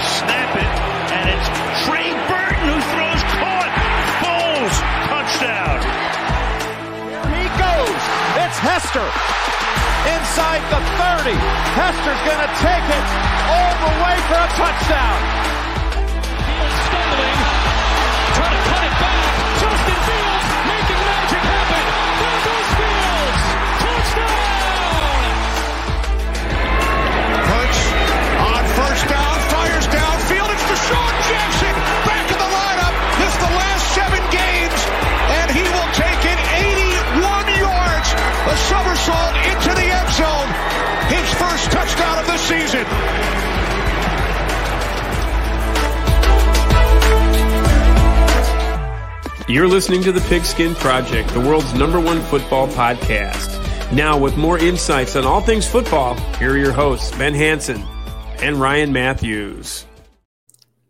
snap it, and it's Trey Burton who throws caught. Foles, touchdown. He goes. It's Hester. Inside the 30. Hester's going to take it all the way for a touchdown. A somersault into the end zone. His first touchdown of the season. You're listening to the Pigskin Project, the world's number one football podcast. Now, with more insights on all things football, here are your hosts, Ben Hanson and Ryan Matthews.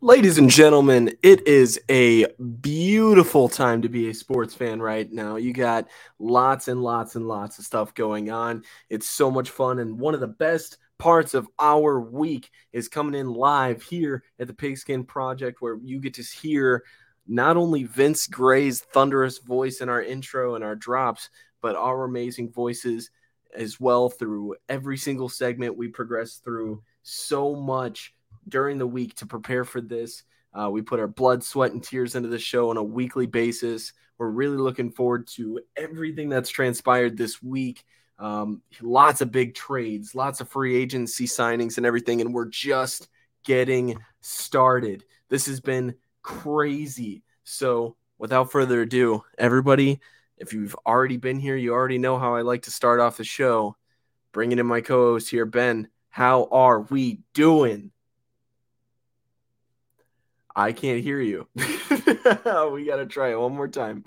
Ladies and gentlemen, it is a beautiful time to be a sports fan right now. You got lots and lots and lots of stuff going on. It's so much fun. And one of the best parts of our week is coming in live here at the Pigskin Project, where you get to hear not only Vince Gray's thunderous voice in our intro and our drops, but our amazing voices as well through every single segment we progress through so much during the week to prepare for this. Uh, we put our blood, sweat, and tears into the show on a weekly basis. We're really looking forward to everything that's transpired this week. Um, lots of big trades, lots of free agency signings, and everything. And we're just getting started. This has been crazy. So, without further ado, everybody, if you've already been here, you already know how I like to start off the show. Bringing in my co host here, Ben. How are we doing? I can't hear you. we got to try it one more time.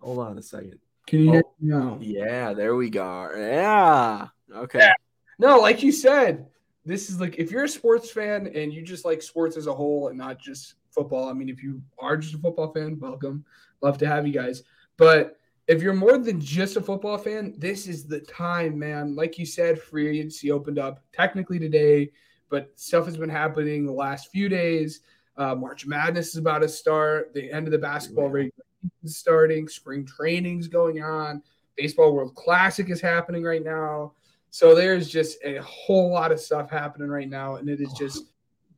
Hold on a second. Can you hear Oh. me now? Yeah, there we go. Yeah. Okay. Yeah. No, like you said, this is like if you're a sports fan and you just like sports as a whole and not just football. I mean, if you are just a football fan, welcome. Love to have you guys. But if you're more than just a football fan, this is the time, man. Like you said, free agency opened up technically today, but stuff has been happening the last few days. Uh, March Madness is about to start. The end of the basketball regular season is starting. Spring training's going on. Baseball World Classic is happening right now. So there's just a whole lot of stuff happening right now, and it is just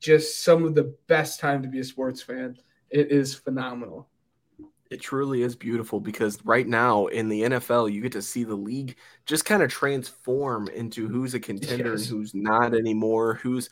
just some of the best time to be a sports fan. It is phenomenal. It truly is beautiful because right now in the NFL, you get to see the league just kind of transform into who's a contender Yes. and who's not anymore, who's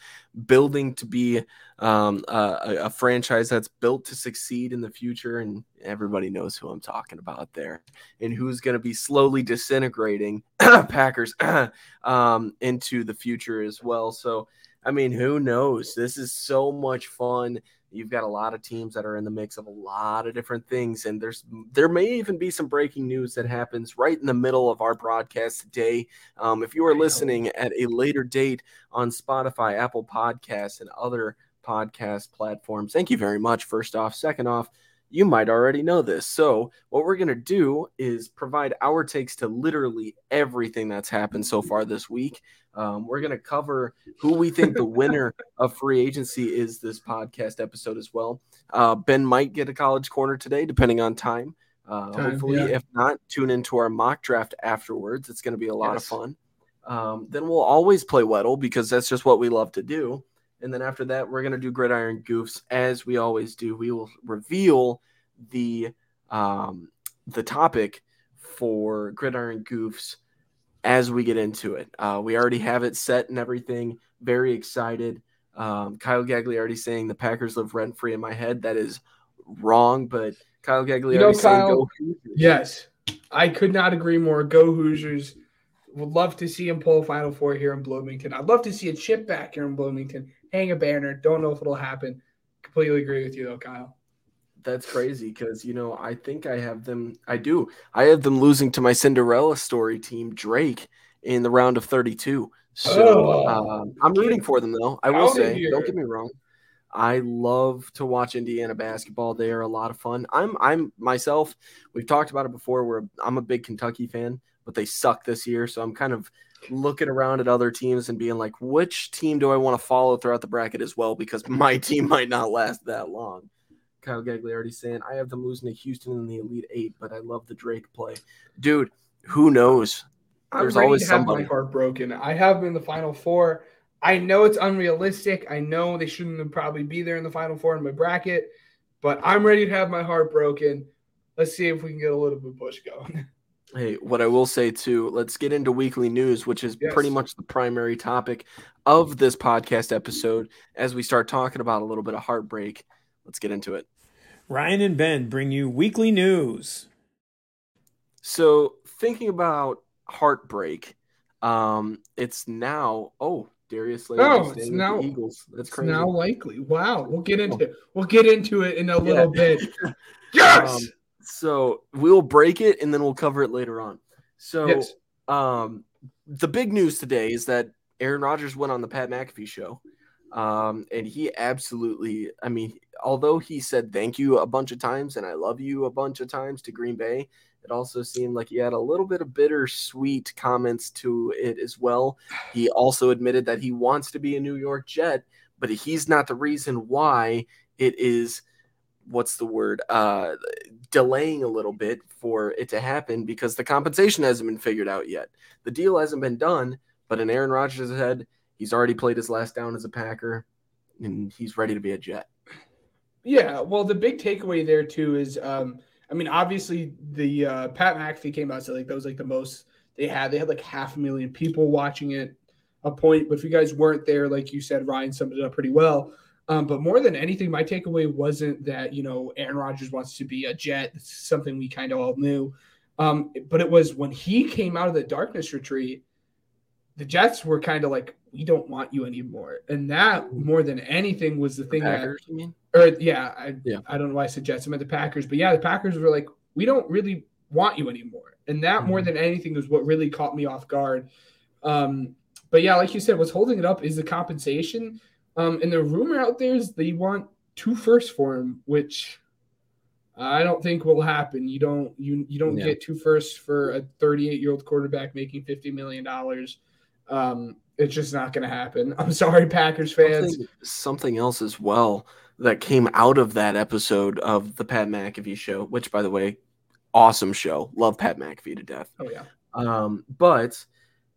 building to be um, a, a- franchise that's built to succeed in the future. And everybody knows who I'm talking about there, and who's going to be slowly disintegrating Packers um, into the future as well. So, I mean, who knows? This is so much fun. You've got a lot of teams that are in the mix of a lot of different things, and there's there may even be some breaking news that happens right in the middle of our broadcast today. Um, if you are listening at a later date on Spotify, Apple Podcasts, and other podcast platforms, thank you very much. First off, second off, you might already know this. So, what we're going to do is provide our takes to literally everything that's happened so far this week. Um, we're going to cover who we think the winner of free agency is this podcast episode as well. Uh, ben might get a college corner today, depending on time. Uh, Time, hopefully, yeah. if not, tune into our mock draft afterwards. It's going to be a lot of fun. Um, then we'll always play Weddle because that's just what we love to do. And then after that, we're going to do gridiron goofs as we always do. We will reveal the um, the topic for gridiron goofs as we get into it. Uh, we already have it set and everything. Very excited. Um, Kyle Gagliardi saying the Packers live rent free in my head. That is wrong, but Kyle Gagliardi know, saying Kyle- go. Hoosiers. Yes, I could not agree more. Go Hoosiers! Would love to see him pull a Final Four here in Bloomington. I'd love to see a chip back here in Bloomington. Hang a banner. Don't know if it'll happen. Completely agree with you though, Kyle. That's crazy because you know I think I have them. I do. I have them losing to my Cinderella story team, Drake, in the round of 32. So Oh. um, I'm rooting for them though. I will say, here. don't get me wrong. I love to watch Indiana basketball. They are a lot of fun. I'm I'm myself. We've talked about it before. Where I'm a big Kentucky fan, but they suck this year. So I'm kind of looking around at other teams and being like, which team do I want to follow throughout the bracket as well? Because my team might not last that long. Kyle Gagliardi saying, I have them losing to Houston in the Elite Eight, but I love the Drake play. Dude, who knows? There's always to somebody. my heart broken. I have them in the Final Four. I know it's unrealistic. I know they shouldn't probably be there in the Final Four in my bracket, but I'm ready to have my heart broken. Let's see if we can get a little bit push going. Hey, what I will say too, let's get into weekly news, which is yes. pretty much the primary topic of this podcast episode. As we start talking about a little bit of heartbreak, let's get into it. Ryan and Ben bring you weekly news. So, thinking about heartbreak, um, it's now oh Darius Slay. Oh, it's now Eagles. That's crazy. now likely. Wow, we'll get into oh. we'll get into it in a little bit. yes. Um, so we'll break it and then we'll cover it later on. So, yes. um, the big news today is that Aaron Rodgers went on the Pat McAfee show. Um, and he absolutely, I mean, although he said thank you a bunch of times and I love you a bunch of times to Green Bay, it also seemed like he had a little bit of bittersweet comments to it as well. He also admitted that he wants to be a New York Jet, but he's not the reason why it is what's the word uh delaying a little bit for it to happen because the compensation hasn't been figured out yet. The deal hasn't been done, but in Aaron Rodgers' head, he's already played his last down as a Packer and he's ready to be a Jet. Yeah, well, the big takeaway there too is, um, I mean, obviously the uh, Pat McAfee came out so like that was like the most they had. They had like half a million people watching it a point. But if you guys weren't there, like you said, Ryan summed it up pretty well. Um, but more than anything, my takeaway wasn't that you know Aaron Rodgers wants to be a Jet. It's something we kind of all knew. Um, but it was when he came out of the darkness retreat, the Jets were kind of like, "We don't want you anymore," and that more than anything was the thing the Packers, that, you mean? Or yeah, I, yeah. I don't know why I said Jets. I meant the Packers, but yeah, the Packers were like, "We don't really want you anymore," and that mm-hmm. more than anything was what really caught me off guard. Um, but yeah, like you said, what's holding it up is the compensation um, and the rumor out there is they want two firsts for him, which I don't think will happen. You don't you you don't yeah. get two firsts for a 38 year old quarterback making 50 million dollars. Um, it's just not going to happen. I'm sorry, Packers fans. Something, something, else as well that came out of that episode of the Pat McAfee show, which by the way, awesome show. Love Pat McAfee to death. Oh yeah. Um, but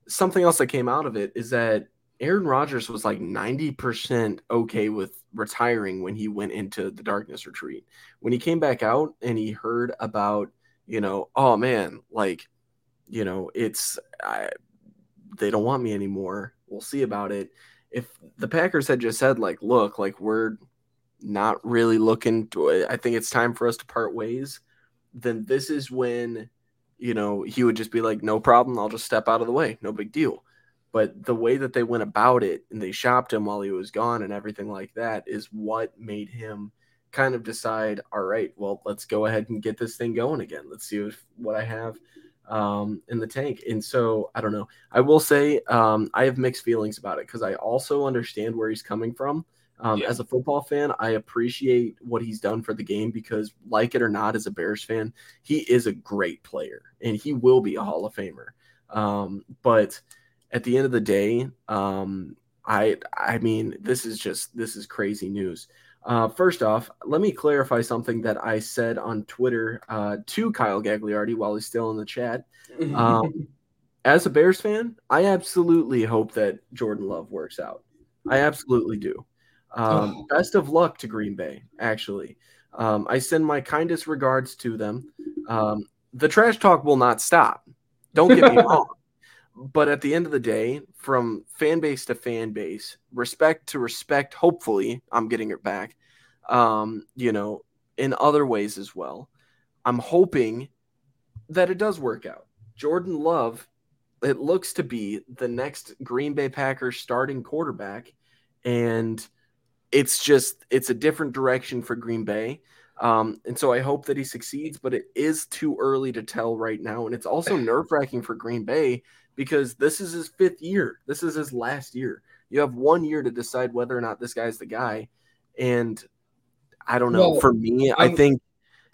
something else that came out of it is that Aaron Rodgers was like 90% okay with retiring when he went into the darkness retreat. When he came back out and he heard about, you know, oh man, like, you know, it's, I, they don't want me anymore. We'll see about it. If the Packers had just said, like, look, like, we're not really looking to, I think it's time for us to part ways, then this is when, you know, he would just be like, no problem. I'll just step out of the way. No big deal but the way that they went about it and they shopped him while he was gone and everything like that is what made him kind of decide all right well let's go ahead and get this thing going again. Let's see if, what i have um, in the tank. And so i don't know. I will say um, i have mixed feelings about it because i also understand where he's coming from. Um, yeah. as a football fan i appreciate what he's done for the game because like it or not as a bears fan he is a great player and he will be a hall of famer. Um, but at the end of the day, um, I I mean, this is just this is crazy news. Uh, first off, let me clarify something that I said on Twitter uh, to Kyle Gagliardi while he's still in the chat. Um, as a Bears fan, I absolutely hope that Jordan Love works out. I absolutely do. Um, oh. Best of luck to Green Bay, actually. Um, I send my kindest regards to them. Um, the trash talk will not stop. Don't get me wrong but at the end of the day, from fan base to fan base, respect to respect, hopefully, I'm getting it back. Um, you know, in other ways as well. I'm hoping that it does work out. Jordan Love, it looks to be the next Green Bay Packers starting quarterback, and it's just it's a different direction for Green Bay. Um, and so I hope that he succeeds, but it is too early to tell right now. And it's also nerve wracking for Green Bay because this is his fifth year. This is his last year. You have one year to decide whether or not this guy's the guy. And I don't know. Well, for me, I'm, i think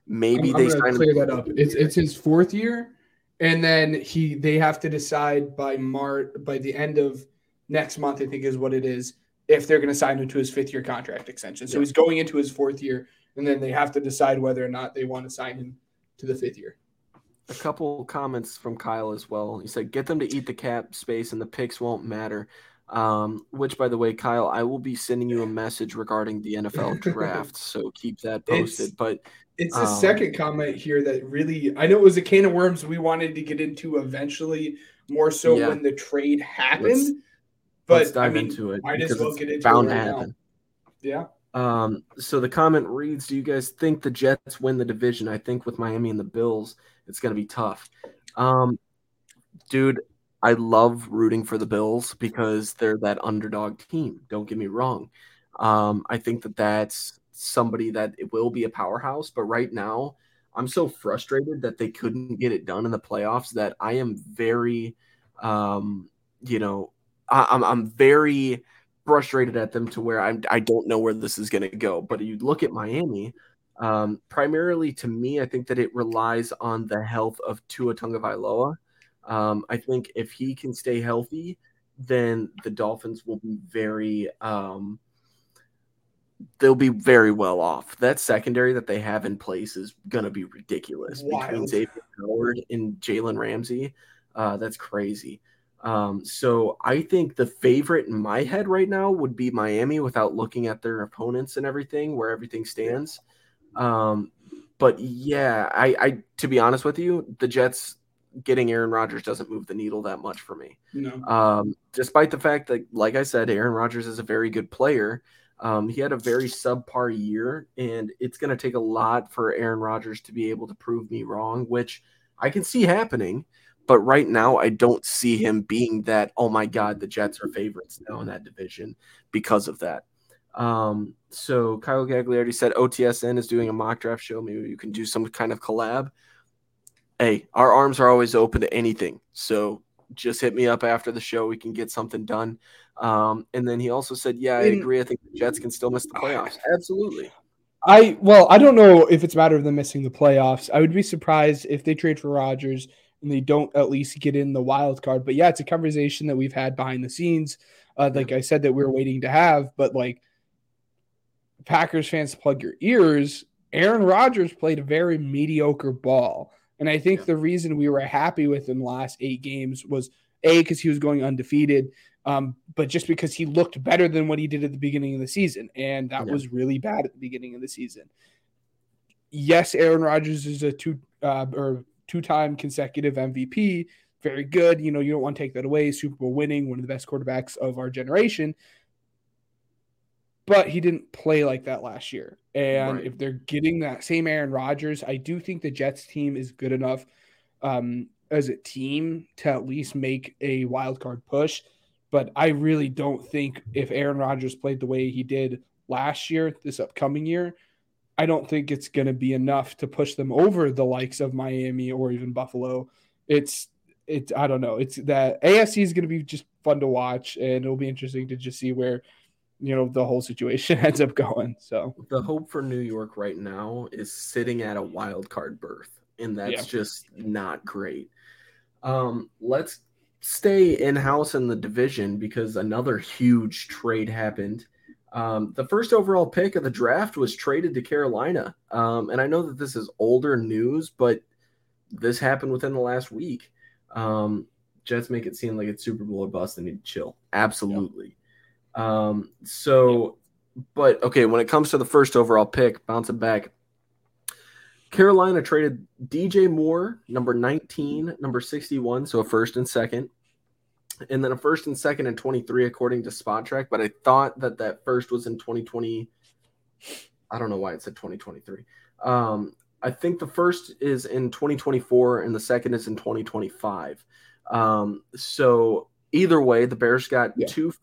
maybe I'm, they I'm signed clear that up. It's it's his fourth year, and then he they have to decide by March by the end of next month, I think is what it is, if they're going to sign him to his fifth year contract extension. So Yeah. he's going into his fourth year, and then they have to decide whether or not they want to sign him to the fifth year. A couple comments from Kyle as well. He said, "Get them to eat the cap space, and the picks won't matter." Um, which, by the way, Kyle, I will be sending you a message regarding the NFL draft, so keep that posted. It's- but It's the Um, second comment here that really I know it was a can of worms we wanted to get into eventually, more so Yeah. when the trade happened. Let's- but let's dive I mean, into it might as well get into bound it to right now. happen. Yeah. Um, so the comment reads, "Do you guys think the Jets win the division? I think with Miami and the Bills, it's going to be tough." Um, dude, I love rooting for the Bills because they're that underdog team. Don't get me wrong. Um, I think that that's somebody that it will be a powerhouse, but right now I'm so frustrated that they couldn't get it done in the playoffs that I am very, um, you know, I, I'm I'm very frustrated at them to where I'm, I don't know where this is going to go. But you look at Miami, um, primarily to me, I think that it relies on the health of Tua Tagovailoa. Um, I think if he can stay healthy, then the Dolphins will be very, um, they'll be very well off. That secondary that they have in place is going to be ridiculous between Wild. Xavier Howard and Jalen Ramsey. Uh, that's crazy. Um, so I think the favorite in my head right now would be Miami without looking at their opponents and everything, where everything stands. Um, but yeah, I, I to be honest with you, the Jets getting Aaron Rodgers doesn't move the needle that much for me. No. Um, despite the fact that, like I said, Aaron Rodgers is a very good player. Um, he had a very subpar year, and it's going to take a lot for Aaron Rodgers to be able to prove me wrong, which I can see happening. But right now, I don't see him being that. Oh my God, the Jets are favorites now in that division because of that. Um, so Kyle Gagliardi said OTSN is doing a mock draft show. Maybe you can do some kind of collab. Hey, our arms are always open to anything. So just hit me up after the show. We can get something done. Um, and then he also said, Yeah, I agree. I think the Jets can still miss the playoffs. Absolutely. I well, I don't know if it's a matter of them missing the playoffs. I would be surprised if they trade for Rodgers and they don't at least get in the wild card. But yeah, it's a conversation that we've had behind the scenes. Uh, like I said, that we are waiting to have. But like Packers fans, plug your ears. Aaron Rodgers played a very mediocre ball, and I think the reason we were happy with him last eight games was a because he was going undefeated, um, but just because he looked better than what he did at the beginning of the season, and that Yeah. was really bad at the beginning of the season. Yes, Aaron Rodgers is a two uh, or two time consecutive MVP, very good. You know, you don't want to take that away. Super Bowl winning, one of the best quarterbacks of our generation. But he didn't play like that last year. And Right. if they're getting that same Aaron Rodgers, I do think the Jets team is good enough um, as a team to at least make a wild card push. But I really don't think if Aaron Rodgers played the way he did last year, this upcoming year, I don't think it's going to be enough to push them over the likes of Miami or even Buffalo. It's it's I don't know. It's that AFC is going to be just fun to watch, and it'll be interesting to just see where you know the whole situation ends up going. So The hope for New York right now is sitting at a wild card berth, and that's Yeah. just not great. Um, let's stay in house in the division because another huge trade happened. Um, the first overall pick of the draft was traded to Carolina. Um, and I know that this is older news, but this happened within the last week. Um, Jets make it seem like it's Super Bowl or bust. They need to chill. Absolutely. Um, so, but okay, when it comes to the first overall pick, bouncing back, Carolina traded DJ Moore, number 19, number 61, so a first and second, and then a first and second in 23, according to Spotrac. But I thought that that first was in 2020. I don't know why it said 2023. Um, I think the first is in 2024 and the second is in 2025. Um, so either way, the Bears got Yeah. two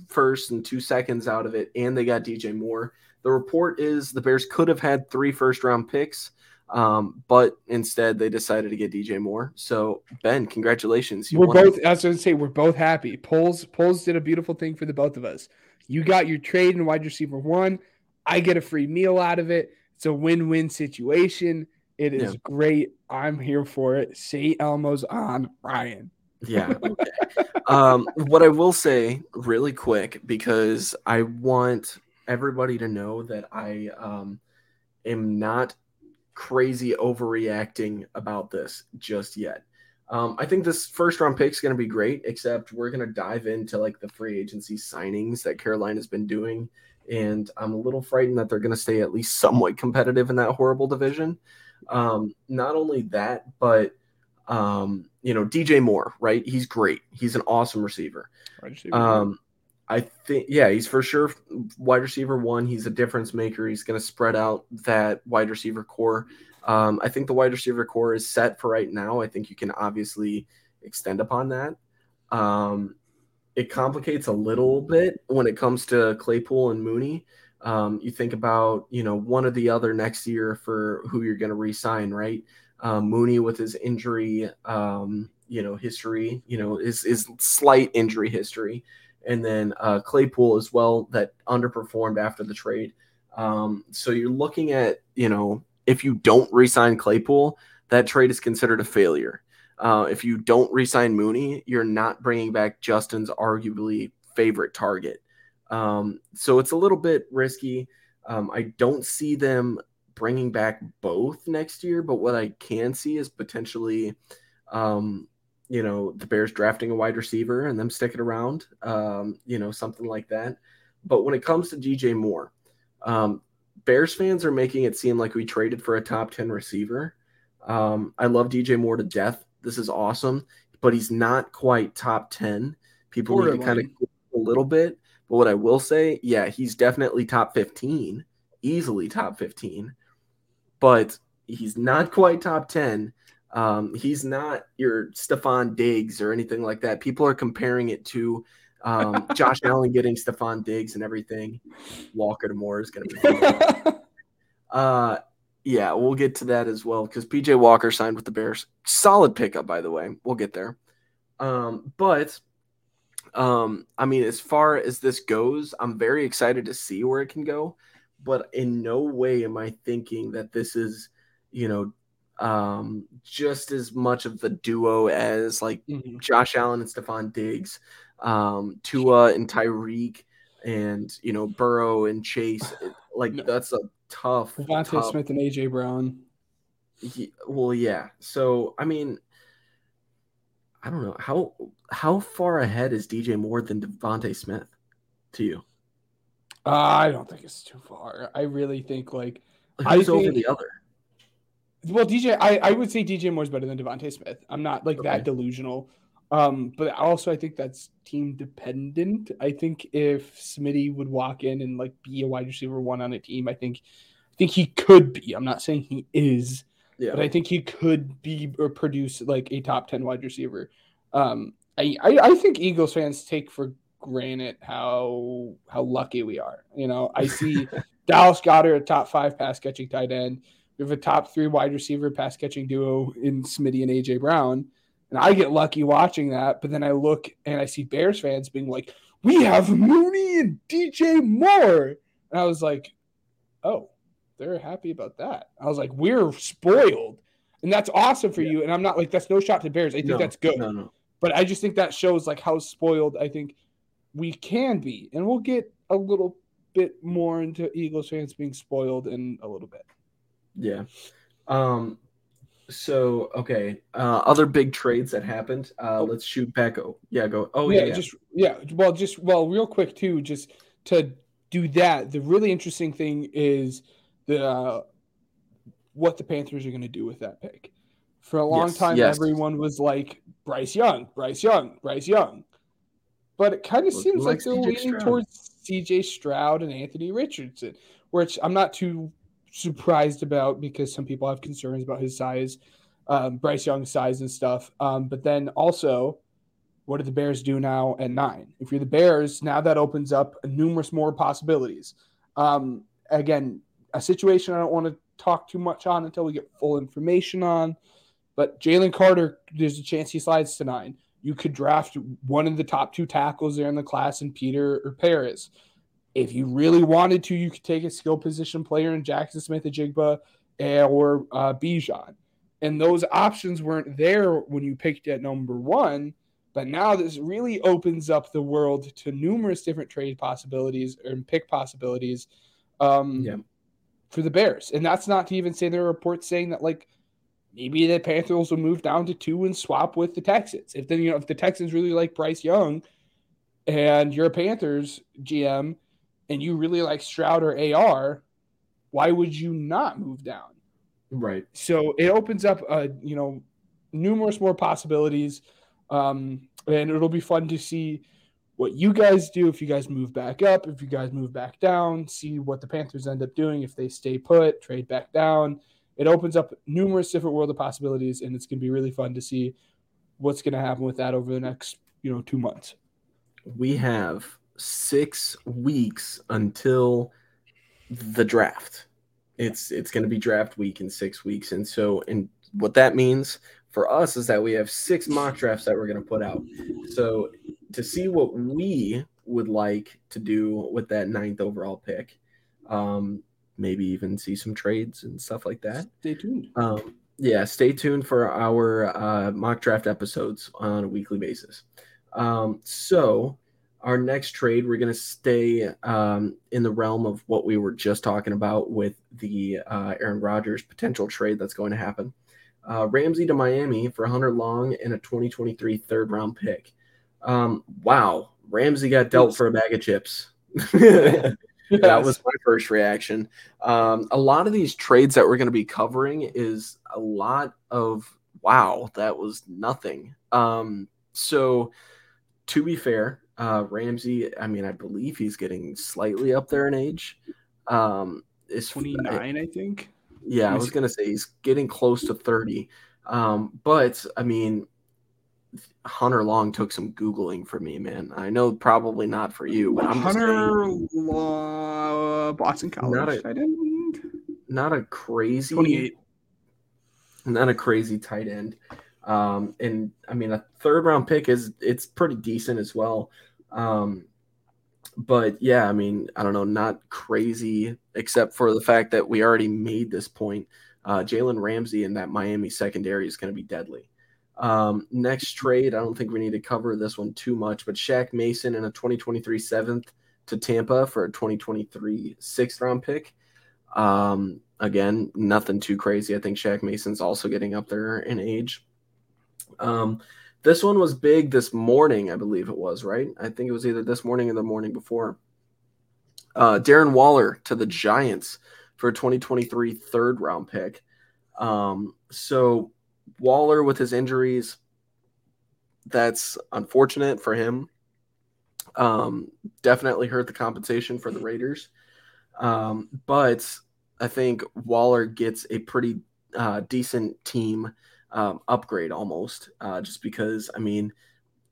f- firsts and two seconds out of it, and they got DJ Moore. The report is the Bears could have had three first round picks, um, but instead they decided to get DJ Moore. So Ben, congratulations! we're both. As I was going to say, we're both happy. Poles Poles did a beautiful thing for the both of us. You got your trade in wide receiver one. I get a free meal out of it. It's a win win situation. It is Yeah. great. I'm here for it. Say Elmo's on Ryan. Yeah. Okay. um, what I will say really quick, because I want everybody to know that I um, am not crazy overreacting about this just yet. Um, I think this first round pick is going to be great, except we're going to dive into like the free agency signings that Carolina's been doing. And I'm a little frightened that they're going to stay at least somewhat competitive in that horrible division. Um, not only that, but um, you know, DJ Moore, right? He's great. He's an awesome receiver. Um, I think, yeah, he's for sure wide receiver one. He's a difference maker. He's going to spread out that wide receiver core. Um, I think the wide receiver core is set for right now. I think you can obviously extend upon that. Um, it complicates a little bit when it comes to Claypool and Mooney. Um, you think about, you know, one or the other next year for who you're going to re-sign, right? Um, Mooney with his injury, um, you know, history, you know, his, his slight injury history, and then uh, Claypool as well that underperformed after the trade. Um, so you're looking at, you know, if you don't re-sign Claypool, that trade is considered a failure. Uh, if you don't re-sign Mooney, you're not bringing back Justin's arguably favorite target. Um, so it's a little bit risky. Um, I don't see them bringing back both next year, but what I can see is potentially, um, you know, the Bears drafting a wide receiver and them sticking around, um, you know, something like that. But when it comes to DJ Moore, um, Bears fans are making it seem like we traded for a top 10 receiver. Um, I love DJ Moore to death. This is awesome, but he's not quite top 10. People need to kind of a little bit. But what I will say, yeah, he's definitely top 15, easily top 15, but he's not quite top 10. Um, he's not your Stefon Diggs or anything like that. People are comparing it to um, Josh Allen getting Stefon Diggs and everything. Walker to Moore is going to be. uh, yeah, we'll get to that as well because PJ Walker signed with the Bears. Solid pickup, by the way. We'll get there. Um, but um, I mean, as far as this goes, I'm very excited to see where it can go. But in no way am I thinking that this is, you know, um, just as much of the duo as like Mhm. Josh Allen and Stefon Diggs, um, Tua and Tyreek, and you know Burrow and Chase. Like No. that's a tough. DeVonta tough Smith and AJ Brown. Ye- well, yeah. So I mean, I don't know how how far ahead is DJ Moore than DeVonta Smith to you? Uh, I don't think it's too far. I really think like I Who's over think- the other? well, DJ. I, I would say DJ Moore's better than DeVonta Smith. I'm not like Okay. that delusional. Um, but also I think that's team dependent. I think if Smitty would walk in and like be a wide receiver one on a team, I think I think he could be. I'm not saying he is, Yeah. but I think he could be or produce like a top 10 wide receiver. Um, I, I, I think Eagles fans take for granted how how lucky we are. You know, I see Dallas Goedert, a top five pass catching tight end. We have a top three wide receiver pass catching duo in Smitty and AJ Brown. And I get lucky watching that, but then I look and I see Bears fans being like, "We have Mooney and DJ Moore," and I was like, "Oh, they're happy about that." I was like, "We're spoiled," and that's awesome for you. And I'm not like that's no shot to Bears. I think No, that's good, No, no. but I just think that shows like how spoiled I think we can be, and we'll get a little bit more into Eagles fans being spoiled in a little bit. Yeah. Um. So okay. Uh, other big trades that happened. Uh, let's shoot back. Oh, yeah. Go. Oh yeah. yeah. just yeah. Well, just well, real quick too, just to do that. The really interesting thing is the uh, what the Panthers are going to do with that pick. For a long Yes, time, yes. everyone was like Bryce Young, Bryce Young, Bryce Young, but it kind of Looking seems like like, they're CJ leaning Stroud. towards C.J. Stroud and Anthony Richardson, which I'm not too surprised about because some people have concerns about his size, um, Bryce Young's size and stuff. Um, but then also, what do the Bears do now at nine? If you're the Bears, now that opens up numerous more possibilities. Um, again, a situation I don't want to talk too much on until we get full information on. But Jalen Carter, there's a chance he slides to nine. You could draft one of the top two tackles there in the class in Peter or Paris. If you really wanted to, you could take a skill position player in Jaxon Smith-Njigba or uh, Bijan. And those options weren't there when you picked at number one. But now this really opens up the world to numerous different trade possibilities and pick possibilities um, Yeah. for the Bears. And that's not to even say there are reports saying that like maybe the Panthers will move down to two and swap with the Texans. If then you know if the Texans really like Bryce Young and you're a Panthers GM and you really like Stroud or AR, why would you not move down? Right. so it opens up uh you know numerous more possibilities um and it'll be fun to see what you guys do if you guys move back up if you guys move back down see what the panthers end up doing if they stay put trade back down it opens up numerous different world of possibilities and it's going to be really fun to see what's going to happen with that over the next you know two months We have six weeks until the draft. It's it's going to be draft week in six weeks, and so and what that means for us is that we have six mock drafts that we're going to put out. So to see what we would like to do with that ninth overall pick, um, maybe even see some trades and stuff like that. stay tuned Um, yeah, stay tuned for our uh, mock draft episodes on a weekly basis. Um, so, our next trade, we're going to stay um, in the realm of what we were just talking about with the uh, Aaron Rodgers potential trade that's going to happen. Uh, Ramsey to Miami for Hunter Long and a 2023 third round pick. Um, wow, Ramsey got dealt for a bag of chips. that was my first reaction. Um, a lot of these trades that we're going to be covering is a lot of wow, that was nothing. Um, so, to be fair, uh, Ramsey, I mean, I believe he's getting slightly up there in age. Um, is 29 i think yeah, I was gonna say he's getting close to thirty. Um, but I mean, Hunter Long took some googling for me, man. I know probably not for you, but I'm saying, hunter Law, boston college Not a- I didn't not a crazy 28 not a crazy tight end. Um, and I mean, a third round pick is it's pretty decent as well. Um, but yeah, I mean, I don't know, not crazy, except for the fact that we already made this point. Uh, Jalen Ramsey in that Miami secondary is going to be deadly. Um, next trade, I don't think we need to cover this one too much, but Shaq Mason in a 2023 seventh to Tampa for a 2023 sixth round pick. Um, again, nothing too crazy. I think Shaq Mason's also getting up there in age. Um, this one was big this morning, I believe it was, right? I think it was either this morning or the morning before. Uh, Darren Waller to the Giants for a 2023 third round pick. Um, so Waller with his injuries, that's unfortunate for him. Um, definitely hurt the compensation for the Raiders. Um, but I think Waller gets a pretty uh, decent team um, upgrade almost, uh, just because I mean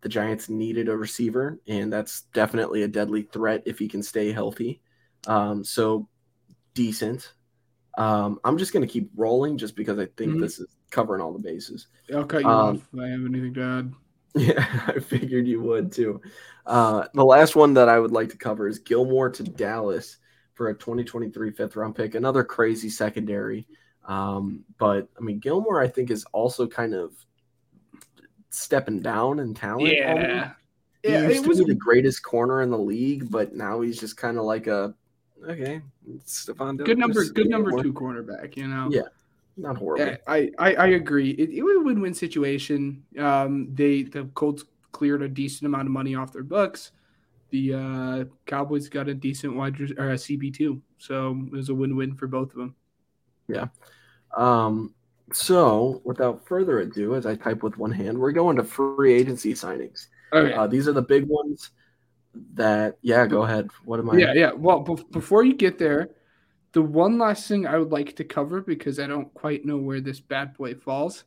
the Giants needed a receiver, and that's definitely a deadly threat if he can stay healthy. Um, so decent. Um, I'm just gonna keep rolling just because I think Mhm. this is covering all the bases. I'll cut you Um, off if I have anything to add. Yeah, I figured you would too. Uh, the last one that I would like to cover is Gilmore to Dallas for a 2023 fifth round pick. Another crazy secondary. Um, but I mean, Gilmore, I think, is also kind of stepping down in talent. Yeah. almost. He Yeah, used to was be the greatest corner in the league, but now he's just kind of like a okay, Stephon good number Diggs, good number two cornerback, you know. Yeah, not horrible. Yeah, I, I, I agree. It, it was a win-win situation. Um, they the Colts cleared a decent amount of money off their books. The uh, Cowboys got a decent wide or a CB two, so it was a win-win for both of them. Yeah. Um, so without further ado, as I type with one hand, we're going to free agency signings. Okay. Uh, these are the big ones that, yeah, go ahead. What am I? yeah, yeah. Well, bef- before you get there, the one last thing I would like to cover because I don't quite know where this bad boy falls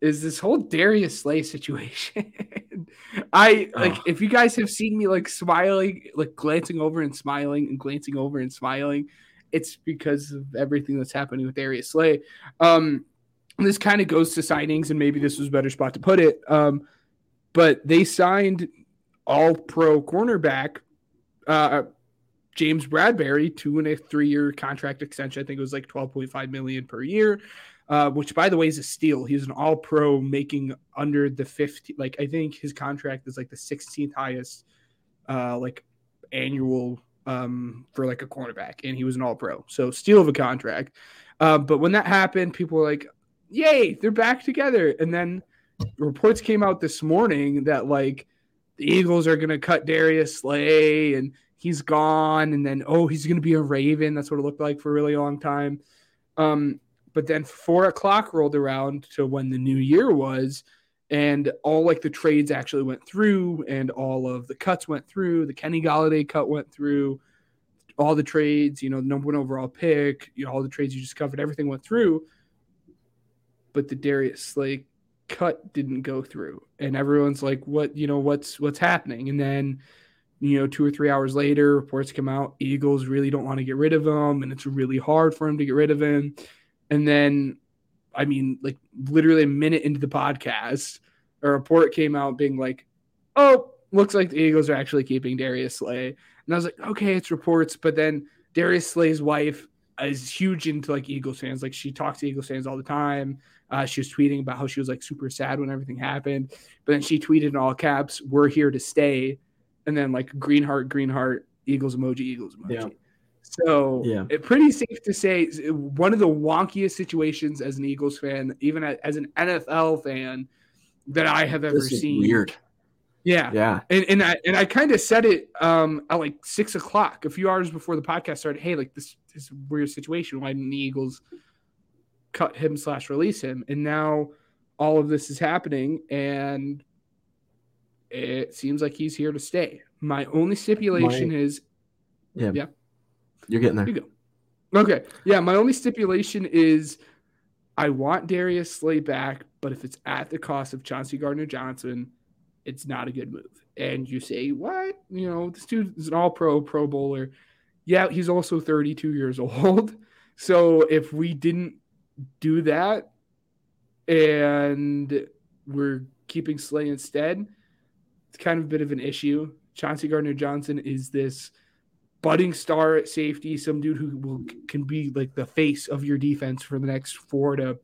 is this whole Darius Slay situation. I like if you guys have seen me like smiling, like glancing over and smiling and glancing over and smiling, it's because of everything that's happening with Darius Slay. Um, this kind of goes to signings, and maybe this was a better spot to put it. Um, but they signed all pro cornerback uh, James Bradberry two and a three year contract extension. I think it was like 12.5 million per year. Uh, which by the way is a steal. He's an all pro making under the 50 like I think his contract is like the 16th highest uh like annual um for like a cornerback and he was an all pro. So steal of a contract. Uh, but when that happened, people were like, "Yay, they're back together." And then reports came out this morning that like the Eagles are going to cut Darius Slay and he's gone and then oh, he's going to be a Raven. That's what it looked like for a really long time. Um but then four o'clock rolled around to when the new year was, and all like the trades actually went through, and all of the cuts went through. The Kenny Golladay cut went through. All the trades, you know, the number one overall pick, you know, all the trades you just covered, everything went through. But the Darius Slay cut didn't go through, and everyone's like, "What? You know, what's what's happening?" And then you know, two or three hours later, reports come out. Eagles really don't want to get rid of him, and it's really hard for him to get rid of him. And then, I mean, like literally a minute into the podcast, a report came out being like, oh, looks like the Eagles are actually keeping Darius Slay. And I was like, okay, it's reports. But then Darius Slay's wife is huge into like Eagles fans. Like she talks to Eagles fans all the time. Uh, she was tweeting about how she was like super sad when everything happened. But then she tweeted in all caps, we're here to stay. And then like green heart, green heart, Eagles emoji, Eagles emoji. Yeah. So yeah, it, pretty safe to say one of the wonkiest situations as an Eagles fan, even as an NFL fan, that I have ever seen. Weird. Yeah, yeah, and and I and I kind of said it um, at like six o'clock, a few hours before the podcast started. Hey, like this, this is weird situation. Why didn't the Eagles cut him slash release him? And now all of this is happening, and it seems like he's here to stay. My only stipulation My, is, yeah, yeah. You're getting there. You go. Okay. Yeah. My only stipulation is I want Darius Slay back, but if it's at the cost of Chauncey Gardner Johnson, it's not a good move. And you say, what? You know, this dude is an all pro, pro bowler. Yeah, he's also 32 years old. So if we didn't do that and we're keeping Slay instead, it's kind of a bit of an issue. Chauncey Gardner Johnson is this budding star at safety, some dude who will can be like the face of your defense for the next four to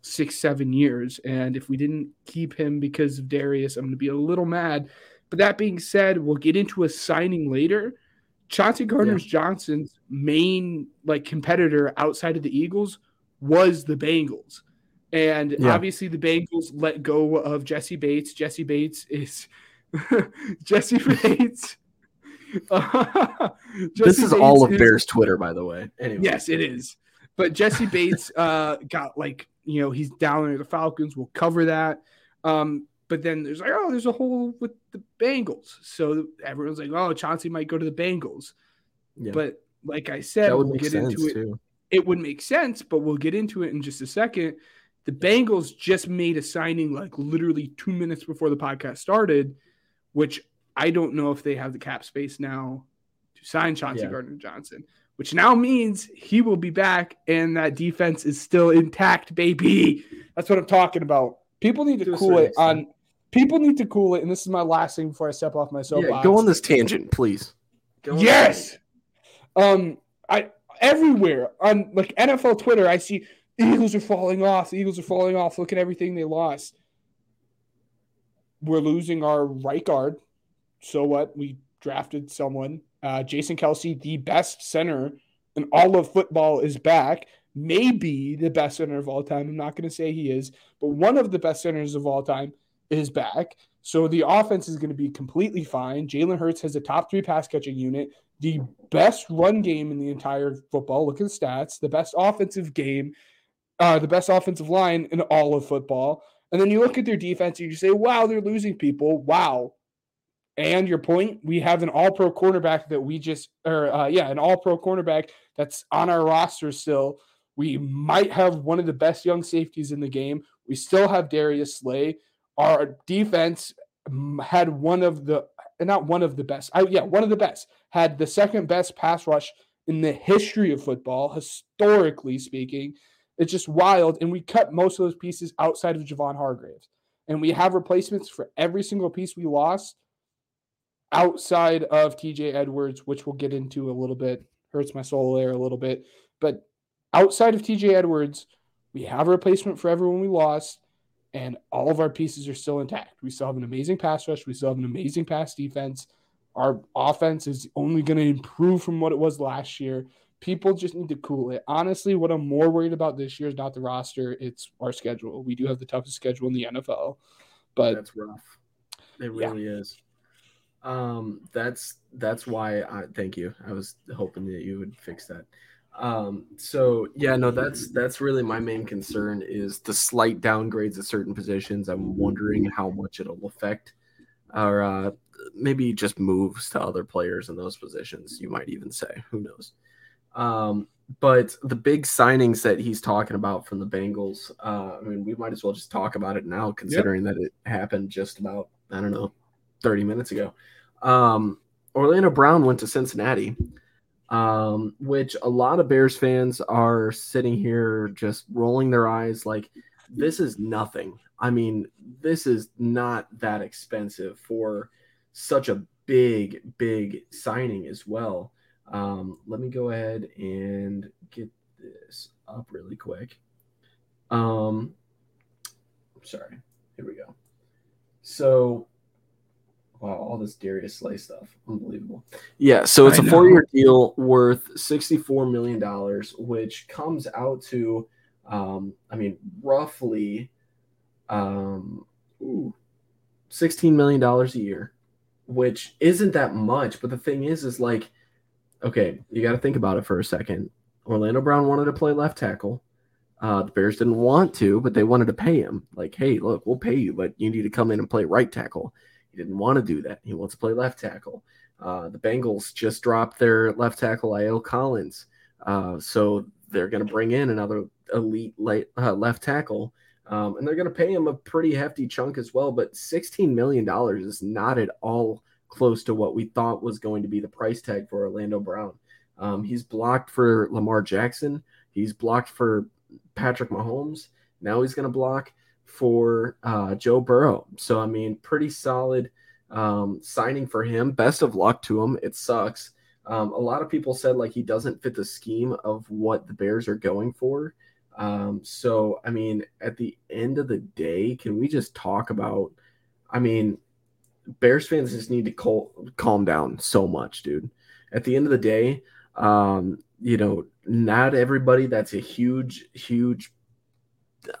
six, seven years. And if we didn't keep him because of Darius, I'm going to be a little mad. But that being said, we'll get into a signing later. Chauncey Gardner yeah. Johnson's main like competitor outside of the Eagles was the Bengals. And yeah. obviously the Bengals let go of Jessie Bates. Jessie Bates is Jessie Bates this is Bates all of is, Bears Twitter, by the way. Anyway. Yes, it is. But Jessie Bates uh, got like, you know, he's down there the Falcons. We'll cover that. Um, but then there's like, oh, there's a hole with the Bengals. So everyone's like, oh, Chauncey might go to the Bengals. Yeah. But like I said, we'll get into it. Too. It would make sense, but we'll get into it in just a second. The Bengals just made a signing like literally two minutes before the podcast started, which I don't know if they have the cap space now to sign Chauncey yeah. Gardner Johnson, which now means he will be back and that defense is still intact, baby. That's what I'm talking about. People need to, to cool it on. People need to cool it, and this is my last thing before I step off my soapbox. Yeah, go on this tangent, please. yes. Um, I everywhere on like NFL Twitter, I see Eagles are falling off. The Eagles are falling off. Look at everything they lost. We're losing our right guard so what? We drafted someone. Uh, Jason Kelce, the best center in all of football, is back. Maybe the best center of all time. I'm not going to say he is, but one of the best centers of all time is back. So the offense is going to be completely fine. Jalen Hurts has a top three pass catching unit, the best run game in the entire football. Look at the stats. The best offensive game, uh, the best offensive line in all of football. And then you look at their defense and you say, wow, they're losing people. Wow. And your point, we have an all pro cornerback that we just, or uh, yeah, an all pro cornerback that's on our roster still. We might have one of the best young safeties in the game. We still have Darius Slay. Our defense had one of the, not one of the best, I, yeah, one of the best, had the second best pass rush in the history of football, historically speaking. It's just wild. And we cut most of those pieces outside of Javon Hargraves. And we have replacements for every single piece we lost outside of TJ Edwards, which we'll get into a little bit, hurts my soul there a little bit. But outside of TJ Edwards, we have a replacement for everyone we lost, and all of our pieces are still intact. We still have an amazing pass rush. We still have an amazing pass defense. Our offense is only going to improve from what it was last year. People just need to cool it. Honestly, what I'm more worried about this year is not the roster, it's our schedule. We do have the toughest schedule in the NFL. But that's rough. It really yeah. is. Um, that's that's why I thank you. I was hoping that you would fix that. Um, so yeah, no, that's that's really my main concern is the slight downgrades at certain positions. I'm wondering how much it'll affect or uh, maybe just moves to other players in those positions. You might even say, who knows? Um, but the big signings that he's talking about from the Bengals, uh, I mean, we might as well just talk about it now, considering yep. that it happened just about I don't know, 30 minutes ago. Um, Orlando Brown went to Cincinnati um, which a lot of Bears fans are sitting here just rolling their eyes like this is nothing. I mean, this is not that expensive for such a big, big signing as well. Um, let me go ahead and get this up really quick. Um, sorry, here we go. So Wow, all this Darius Slay stuff. Unbelievable. Yeah, so it's I a four year deal worth $64 million, which comes out to, um, I mean, roughly um, ooh, $16 million a year, which isn't that much. But the thing is, is like, okay, you got to think about it for a second. Orlando Brown wanted to play left tackle. Uh, the Bears didn't want to, but they wanted to pay him. Like, hey, look, we'll pay you, but you need to come in and play right tackle. He didn't want to do that. He wants to play left tackle. Uh, the Bengals just dropped their left tackle, La'el Collins. Uh, so they're going to bring in another elite late, uh, left tackle. Um, and they're going to pay him a pretty hefty chunk as well. But $16 million is not at all close to what we thought was going to be the price tag for Orlando Brown. Um, he's blocked for Lamar Jackson. He's blocked for Patrick Mahomes. Now he's going to block for uh, Joe Burrow. So, I mean, pretty solid um, signing for him. Best of luck to him. It sucks. Um, a lot of people said like he doesn't fit the scheme of what the Bears are going for. Um, so, I mean, at the end of the day, can we just talk about? I mean, Bears fans just need to cal- calm down so much, dude. At the end of the day, um, you know, not everybody that's a huge, huge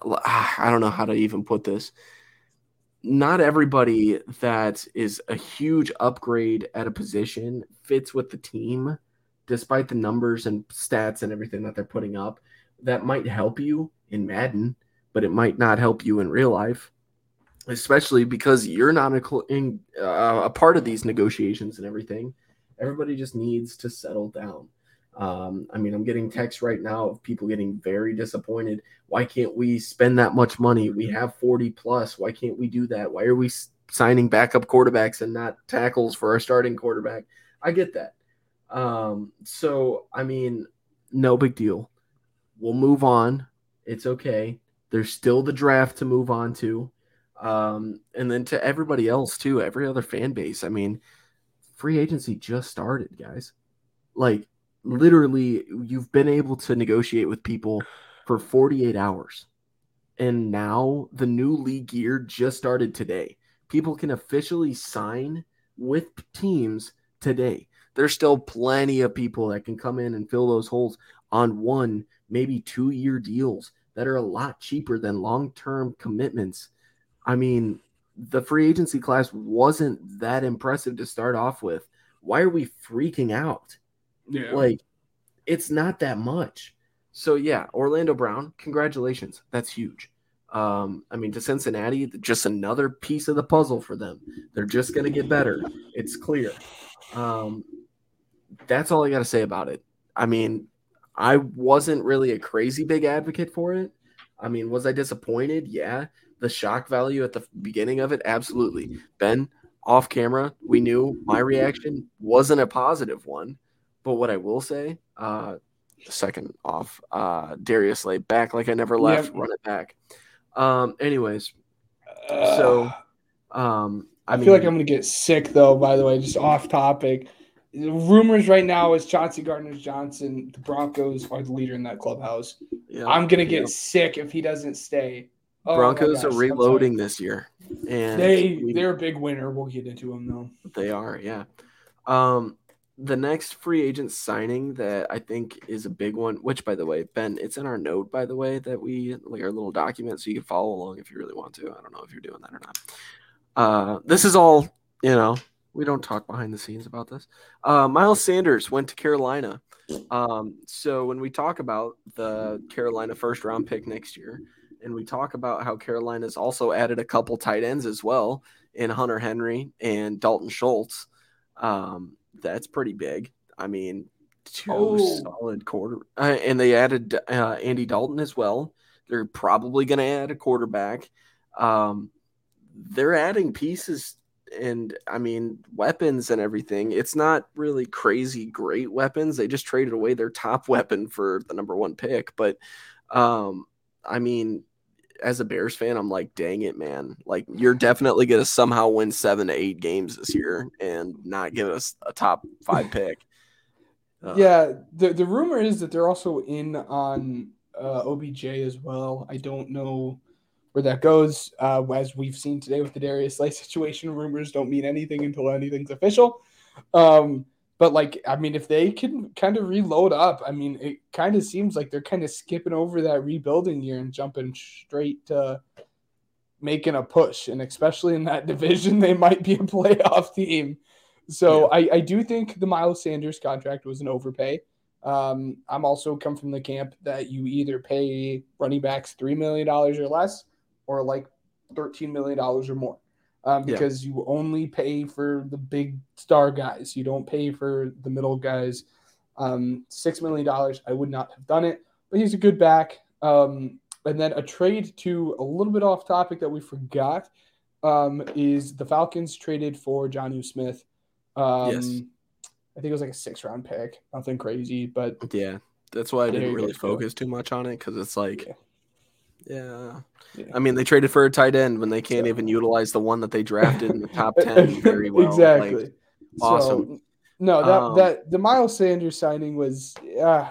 I don't know how to even put this. Not everybody that is a huge upgrade at a position fits with the team, despite the numbers and stats and everything that they're putting up. That might help you in Madden, but it might not help you in real life, especially because you're not a, in, uh, a part of these negotiations and everything. Everybody just needs to settle down. Um, I mean, I'm getting texts right now of people getting very disappointed. Why can't we spend that much money? We have 40 plus. Why can't we do that? Why are we signing backup quarterbacks and not tackles for our starting quarterback? I get that. Um, so, I mean, no big deal. We'll move on. It's okay. There's still the draft to move on to. Um, and then to everybody else, too, every other fan base. I mean, free agency just started, guys. Like, literally you've been able to negotiate with people for 48 hours. And now the new league year just started today. People can officially sign with teams today. There's still plenty of people that can come in and fill those holes on one, maybe two year deals that are a lot cheaper than long term commitments. I mean, the free agency class wasn't that impressive to start off with. Why are we freaking out? Yeah. Like it's not that much. So yeah, Orlando Brown, congratulations. That's huge. Um, I mean, to Cincinnati, just another piece of the puzzle for them. They're just going to get better. It's clear. Um, that's all I got to say about it. I mean, I wasn't really a crazy big advocate for it. I mean, was I disappointed? Yeah. The shock value at the beginning of it, absolutely. Ben, off camera, we knew my reaction wasn't a positive one. But what I will say, uh, second off, uh, Darius Slay back like I never left, run it back. Um, anyways, uh. so um, I, I feel like I'm going to get sick though. By the way, just off topic. Rumors right now is Chauncey Gardner Johnson. The Broncos are the leader in that clubhouse. Yeah, I'm going to get yeah. sick if he doesn't stay. Oh Broncos are reloading this year, and they we, they're a big winner. We'll get into them though. They are, yeah. Um, the next free agent signing that I think is a big one, which by the way, Ben, it's in our note by the way that we like our little document, so you can follow along if you really want to. I don't know if you're doing that or not. Uh, this is all you know. We don't talk behind the scenes about this. Uh, Miles Sanders went to Carolina. Um, so when we talk about the Carolina first round pick next year, and we talk about how Carolina's also added a couple tight ends as well in Hunter Henry and Dalton Schultz. Um, that's pretty big. I mean, two oh. solid quarter, uh, and they added uh, Andy Dalton as well. They're probably going to add a quarterback. Um, they're adding pieces and I mean weapons and everything. It's not really crazy great weapons. They just traded away their top weapon for the number one pick. But um, I mean, as a Bears fan, I'm like, dang it, man. Like you're definitely gonna somehow win seven to eight games this year and not give us a top five pick. Uh, yeah, the the rumor is that they're also in on uh, OBJ as well. I don't know where that goes. Uh, as we've seen today with the Darius Slay situation, rumors don't mean anything until anything's official. Um, but like, I mean, if they can kind of reload up, I mean, it kind of seems like they're kind of skipping over that rebuilding year and jumping straight to making a push. And especially in that division, they might be a playoff team. So yeah. I, I do think the Miles Sanders contract was an overpay. Um, I'm also come from the camp that you either pay running backs three million dollars or less, or like thirteen million dollars or more um, because yeah. you only pay for the big star guys. You don't pay for the middle guys. Um, Six million dollars, I would not have done it, but he's a good back. Um, and then a trade to a little bit off topic that we forgot um, is the Falcons traded for Jonnu Smith. Um, yes. I think it was like a six round pick, nothing crazy, but yeah, that's why I didn't really focus too much on it because it's like yeah. Yeah. yeah. I mean, they traded for a tight end when they can't so. even utilize the one that they drafted in the top 10 very well. exactly. Like, awesome. So, no, that, um, that the Miles Sanders signing was, uh,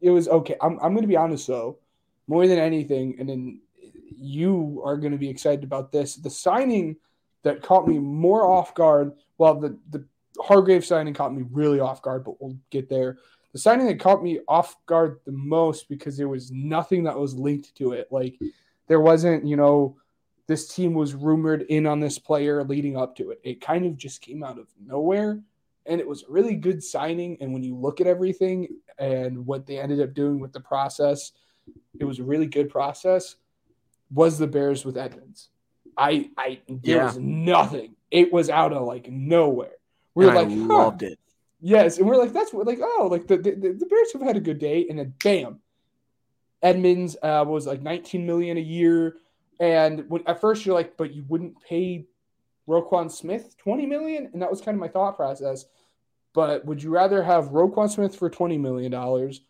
it was okay. I'm, I'm going to be honest though, more than anything, and then you are going to be excited about this. The signing that caught me more off guard, well, the, the Hargrave signing caught me really off guard, but we'll get there the signing that caught me off guard the most because there was nothing that was linked to it. Like there wasn't, you know, this team was rumored in on this player leading up to it. It kind of just came out of nowhere. And it was a really good signing. And when you look at everything and what they ended up doing with the process, it was a really good process. Was the Bears with Edmonds? I I there yeah. was nothing. It was out of like nowhere. We were and like, I loved huh. it. Yes, and we're like, that's what, like, oh, like the, the, the Bears have had a good day, and then bam, Edmonds uh, was like 19 million a year, and when, at first you're like, but you wouldn't pay Roquan Smith 20 million, and that was kind of my thought process. But would you rather have Roquan Smith for 20 million dollars,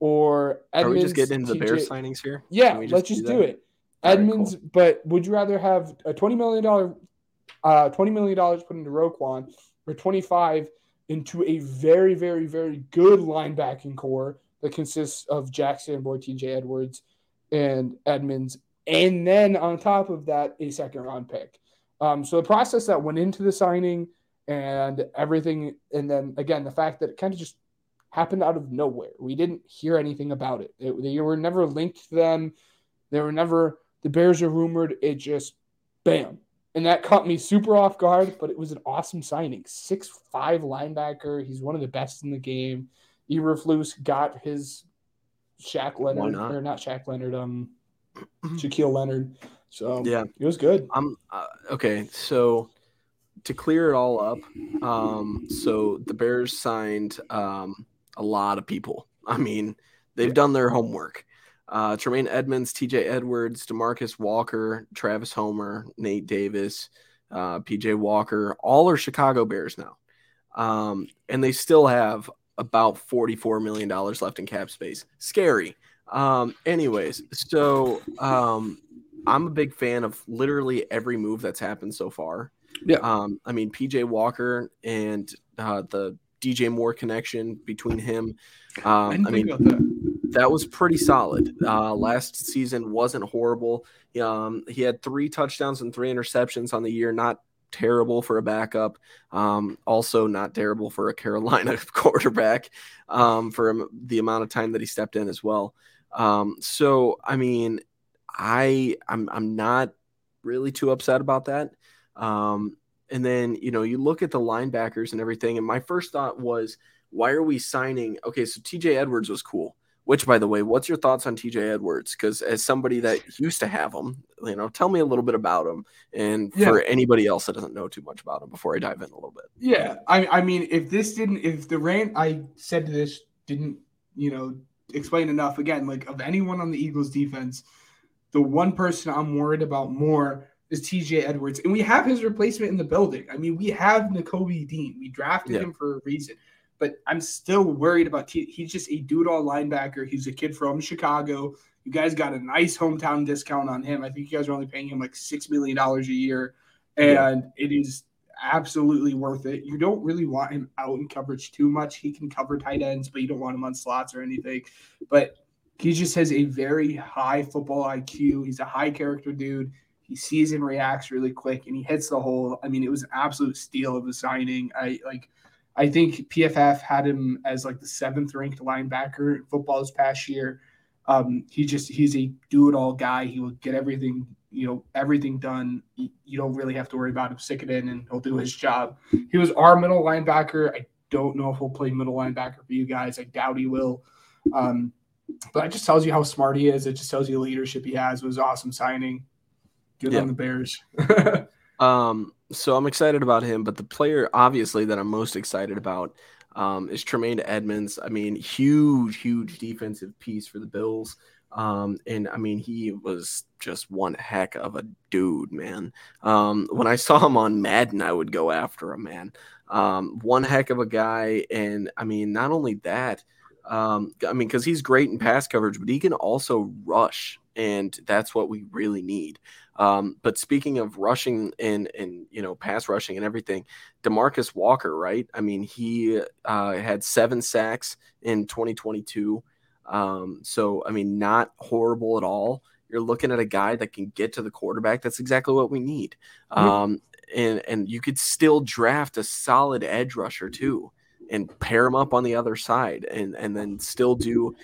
or Edmonds? Are we just getting into the Bears signings here? Yeah, just let's just do, do it. Edmonds, cool. but would you rather have a 20 million dollar, uh, 20 million dollars put into Roquan, or 25? Into a very, very, very good linebacking core that consists of Jack Sanborn, TJ Edwards, and Edmonds. And then on top of that, a second round pick. Um, so the process that went into the signing and everything, and then again, the fact that it kind of just happened out of nowhere. We didn't hear anything about it. it. They were never linked to them. They were never, the Bears are rumored. It just, bam, and that caught me super off guard, but it was an awesome signing. Six five linebacker. He's one of the best in the game. Eberflus got his Shaq Leonard not? or not Shaq Leonard, um Shaquille Leonard. So yeah, it was good. I'm uh, okay. So to clear it all up, um, so the Bears signed um, a lot of people. I mean, they've done their homework. Uh, Tremaine Edmonds, TJ Edwards, Demarcus Walker, Travis Homer, Nate Davis, uh, PJ Walker, all are Chicago Bears now. Um, and they still have about $44 million left in cap space. Scary. Um, anyways, so um, I'm a big fan of literally every move that's happened so far. Yeah. Um, I mean, PJ Walker and uh, the DJ Moore connection between him. Um, I I think mean, that. was pretty solid. Uh, last season wasn't horrible. Um, he had three touchdowns and three interceptions on the year. Not terrible for a backup. Um, also not terrible for a Carolina quarterback um, for the amount of time that he stepped in as well. Um, so I mean, I I'm I'm not really too upset about that. Um, and then you know you look at the linebackers and everything, and my first thought was, why are we signing? Okay, so T.J. Edwards was cool. Which, by the way, what's your thoughts on TJ Edwards? Because as somebody that used to have him, you know, tell me a little bit about him, and for anybody else that doesn't know too much about him, before I dive in a little bit. Yeah, I, I mean, if this didn't, if the rant I said to this didn't, you know, explain enough, again, like of anyone on the Eagles defense, the one person I'm worried about more is TJ Edwards, and we have his replacement in the building. I mean, we have Nakobe Dean. We drafted Yeah. him for a reason, but I'm still worried about. T- he's just a dude all linebacker. He's a kid from Chicago. You guys got a nice hometown discount on him. I think you guys are only paying him like six million dollars a year, and it is absolutely worth it. You don't really want him out in coverage too much. He can cover tight ends, but you don't want him on slots or anything. But he just has a very high football IQ. He's a high character dude. He sees and reacts really quick, and he hits the hole. I mean, it was an absolute steal of a signing. I like. I think PFF had him as like the seventh ranked linebacker in football this past year. Um, he just he's a do it all guy. He will get everything you know everything done. You, don't really have to worry about him. Stick it in, and he'll do his job. He was our middle linebacker. I don't know if he'll play middle linebacker for you guys. I doubt he will. Um, but it just tells you how smart he is. It just tells you the leadership he has. It was awesome signing. Good Yeah. on the Bears. Um, so I'm excited about him, but the player obviously that I'm most excited about um, is Tremaine Edmonds. I mean, huge, huge defensive piece for the Bills. Um, and I mean, he was just one heck of a dude, man. Um, when I saw him on Madden, I would go after him, man. Um, one heck of a guy. And I mean, not only that, um, I mean, because he's great in pass coverage, but he can also rush, and that's what we really need. Um, but speaking of rushing and and you know pass rushing and everything, Demarcus Walker, right? I mean, he uh, had seven sacks in 2022. Um, so I mean, not horrible at all. You're looking at a guy that can get to the quarterback. That's exactly what we need. Um, and and you could still draft a solid edge rusher too, and pair him up on the other side, and and then still do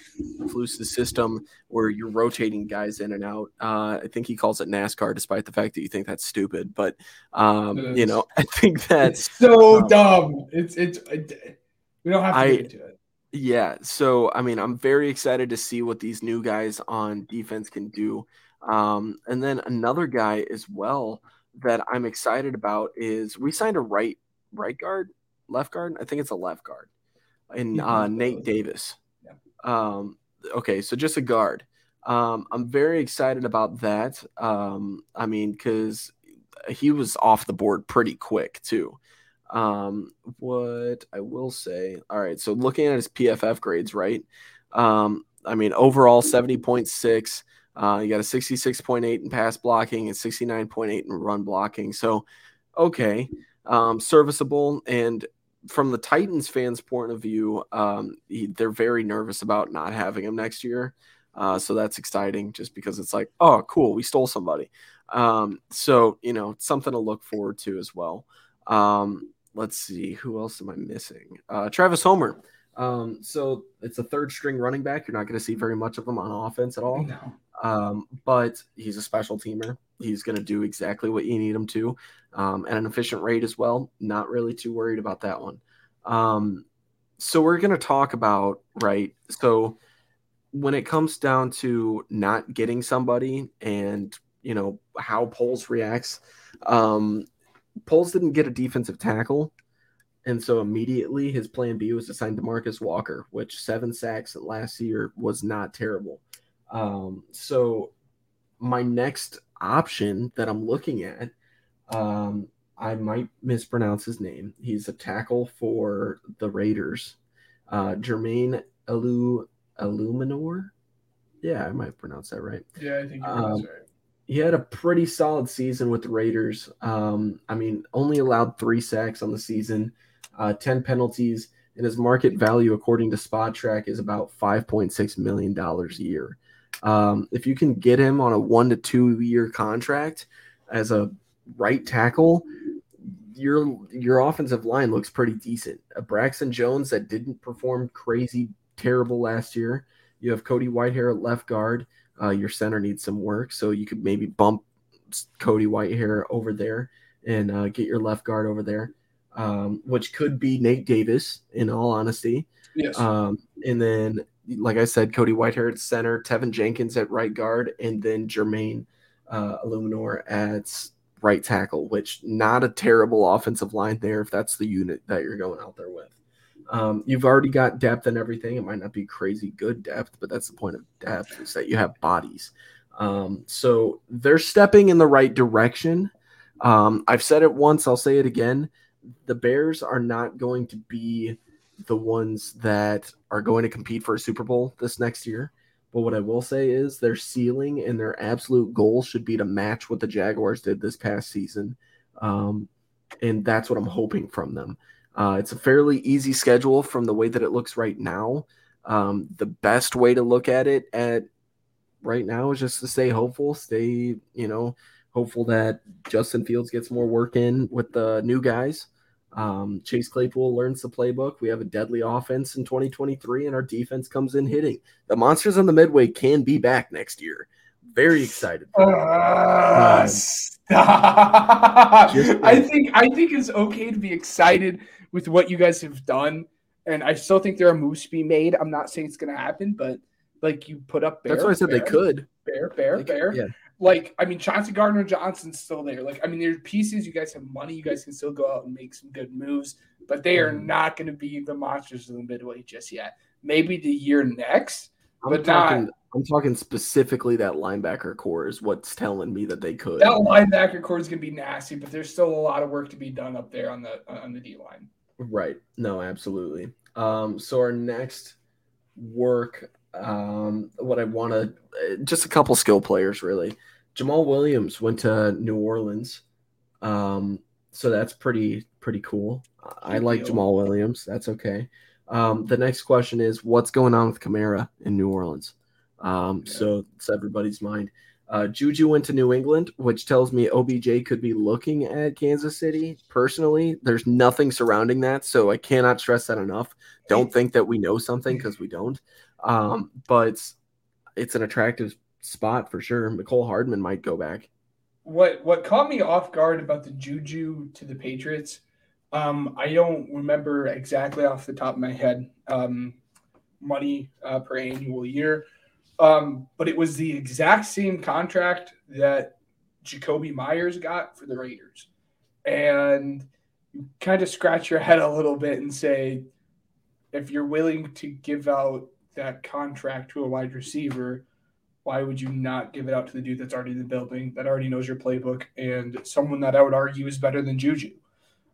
Flus's system where you're rotating guys in and out. Uh, I think he calls it NASCAR, despite the fact that you think that's stupid. But um, you know, I think that it's so um, dumb. It's it's. It, we don't have to I- get into it. Yeah, so I mean, I'm very excited to see what these new guys on defense can do. Um, and then another guy as well that I'm excited about is we signed a right right guard, left guard. I think it's a left guard, And uh. Nate Davis. Yeah. Um, okay, so just a guard. Um, I'm very excited about that. Um, I mean, because he was off the board pretty quick too. Um, what I will say, all right, so looking at his PFF grades, right? Um, I mean, overall 70.6. Uh, you got a 66.8 in pass blocking and 69.8 in run blocking. So, okay, um, serviceable. And from the Titans fans' point of view, um, he, they're very nervous about not having him next year. Uh, so that's exciting just because it's like, oh, cool, we stole somebody. Um, so, you know, something to look forward to as well. Um, let's see, who else am I missing? Uh, Travis Homer. Um, so it's a third string running back. You're not going to see very much of him on offense at all. No. Um, but he's a special teamer. He's going to do exactly what you need him to, um, at an efficient rate as well. Not really too worried about that one. Um, so we're going to talk about right. So when it comes down to not getting somebody and you know how Poles reacts, um, Poles didn't get a defensive tackle. And so immediately his plan B was to sign Demarcus Walker, which seven sacks last year was not terrible. Um, so my next option that I'm looking at, um, I might mispronounce his name. He's a tackle for the Raiders, uh, Jermaine Alu Eluemunor. Yeah, I might pronounce that right. Yeah, I think you're Um, right. he had a pretty solid season with the Raiders. Um, I mean, only allowed three sacks on the season, uh, 10 penalties, and his market value, according to Spotrac, is about $5.6 million a year. Um, if you can get him on a one to two year contract as a right tackle, your your offensive line looks pretty decent. A Braxton Jones that didn't perform crazy terrible last year. You have Cody Whitehair at left guard. Uh, your center needs some work, so you could maybe bump Cody Whitehair over there and uh, get your left guard over there, um, which could be Nate Davis. In all honesty, Yes. um, and then, like I said, Cody Whitehair at center, Teven Jenkins at right guard, and then Jermaine uh, Eluemunor at right tackle, which not a terrible offensive line there if that's the unit that you're going out there with. Um, you've already got depth and everything. It might not be crazy good depth, but that's the point of depth is that you have bodies. Um, so they're stepping in the right direction. Um, I've said it once, I'll say it again. The Bears are not going to be the ones that are going to compete for a Super Bowl this next year. But what I will say is their ceiling and their absolute goal should be to match what the Jaguars did this past season. Um, and that's what I'm hoping from them. Uh, it's a fairly easy schedule from the way that it looks right now. Um, the best way to look at it at right now is just to stay hopeful, stay, you know, hopeful that Justin Fields gets more work in with the new guys. Um, Chase Claypool learns the playbook. We have a deadly offense in 2023, and our defense comes in hitting. The monsters on the midway can be back next year. Very excited. Ah, Um, stop. just- I think I think it's okay to be excited with what you guys have done, and I still think there are moves to be made. I'm not saying it's going to happen, but like you put up, bear, That's why I said they could. bear, bear, They could, bear. yeah. Like I mean, Chauncey Gardner Johnson's still there. Like I mean, there's pieces. You guys have money. You guys can still go out and make some good moves, but they are Mhm. not going to be the monsters of the midway just yet. Maybe the year next. I'm But not- I'm talking specifically that linebacker core is what's telling me that they could. That linebacker core is going to be nasty, but there's still a lot of work to be done up there on the on the D line. Right. No, absolutely. Um, so our next work, um, what I want to, just a couple skill players really. Jamaal Williams went to New Orleans, um, so that's pretty pretty cool. I like. Jamaal Williams. That's okay. Um, the next question is, what's going on with Kamara in New Orleans? Um, Yeah. So it's everybody's mind. Uh, Juju went to New England, which tells me OBJ could be looking at Kansas City. Personally, there's nothing surrounding that, so I cannot stress that enough. Don't think that we know something because we don't. Um, but it's an attractive spot for sure. Mecole Hardman might go back. What what caught me off guard about the Juju to the Patriots? Um, I don't remember exactly off the top of my head um, money uh, per annual year, um, but it was the exact same contract that Jakobi Meyers got for the Raiders, and you kind of scratch your head a little bit and say, if you're willing to give out that contract to a wide receiver, why would you not give it out to the dude that's already in the building, that already knows your playbook, and someone that I would argue is better than Juju?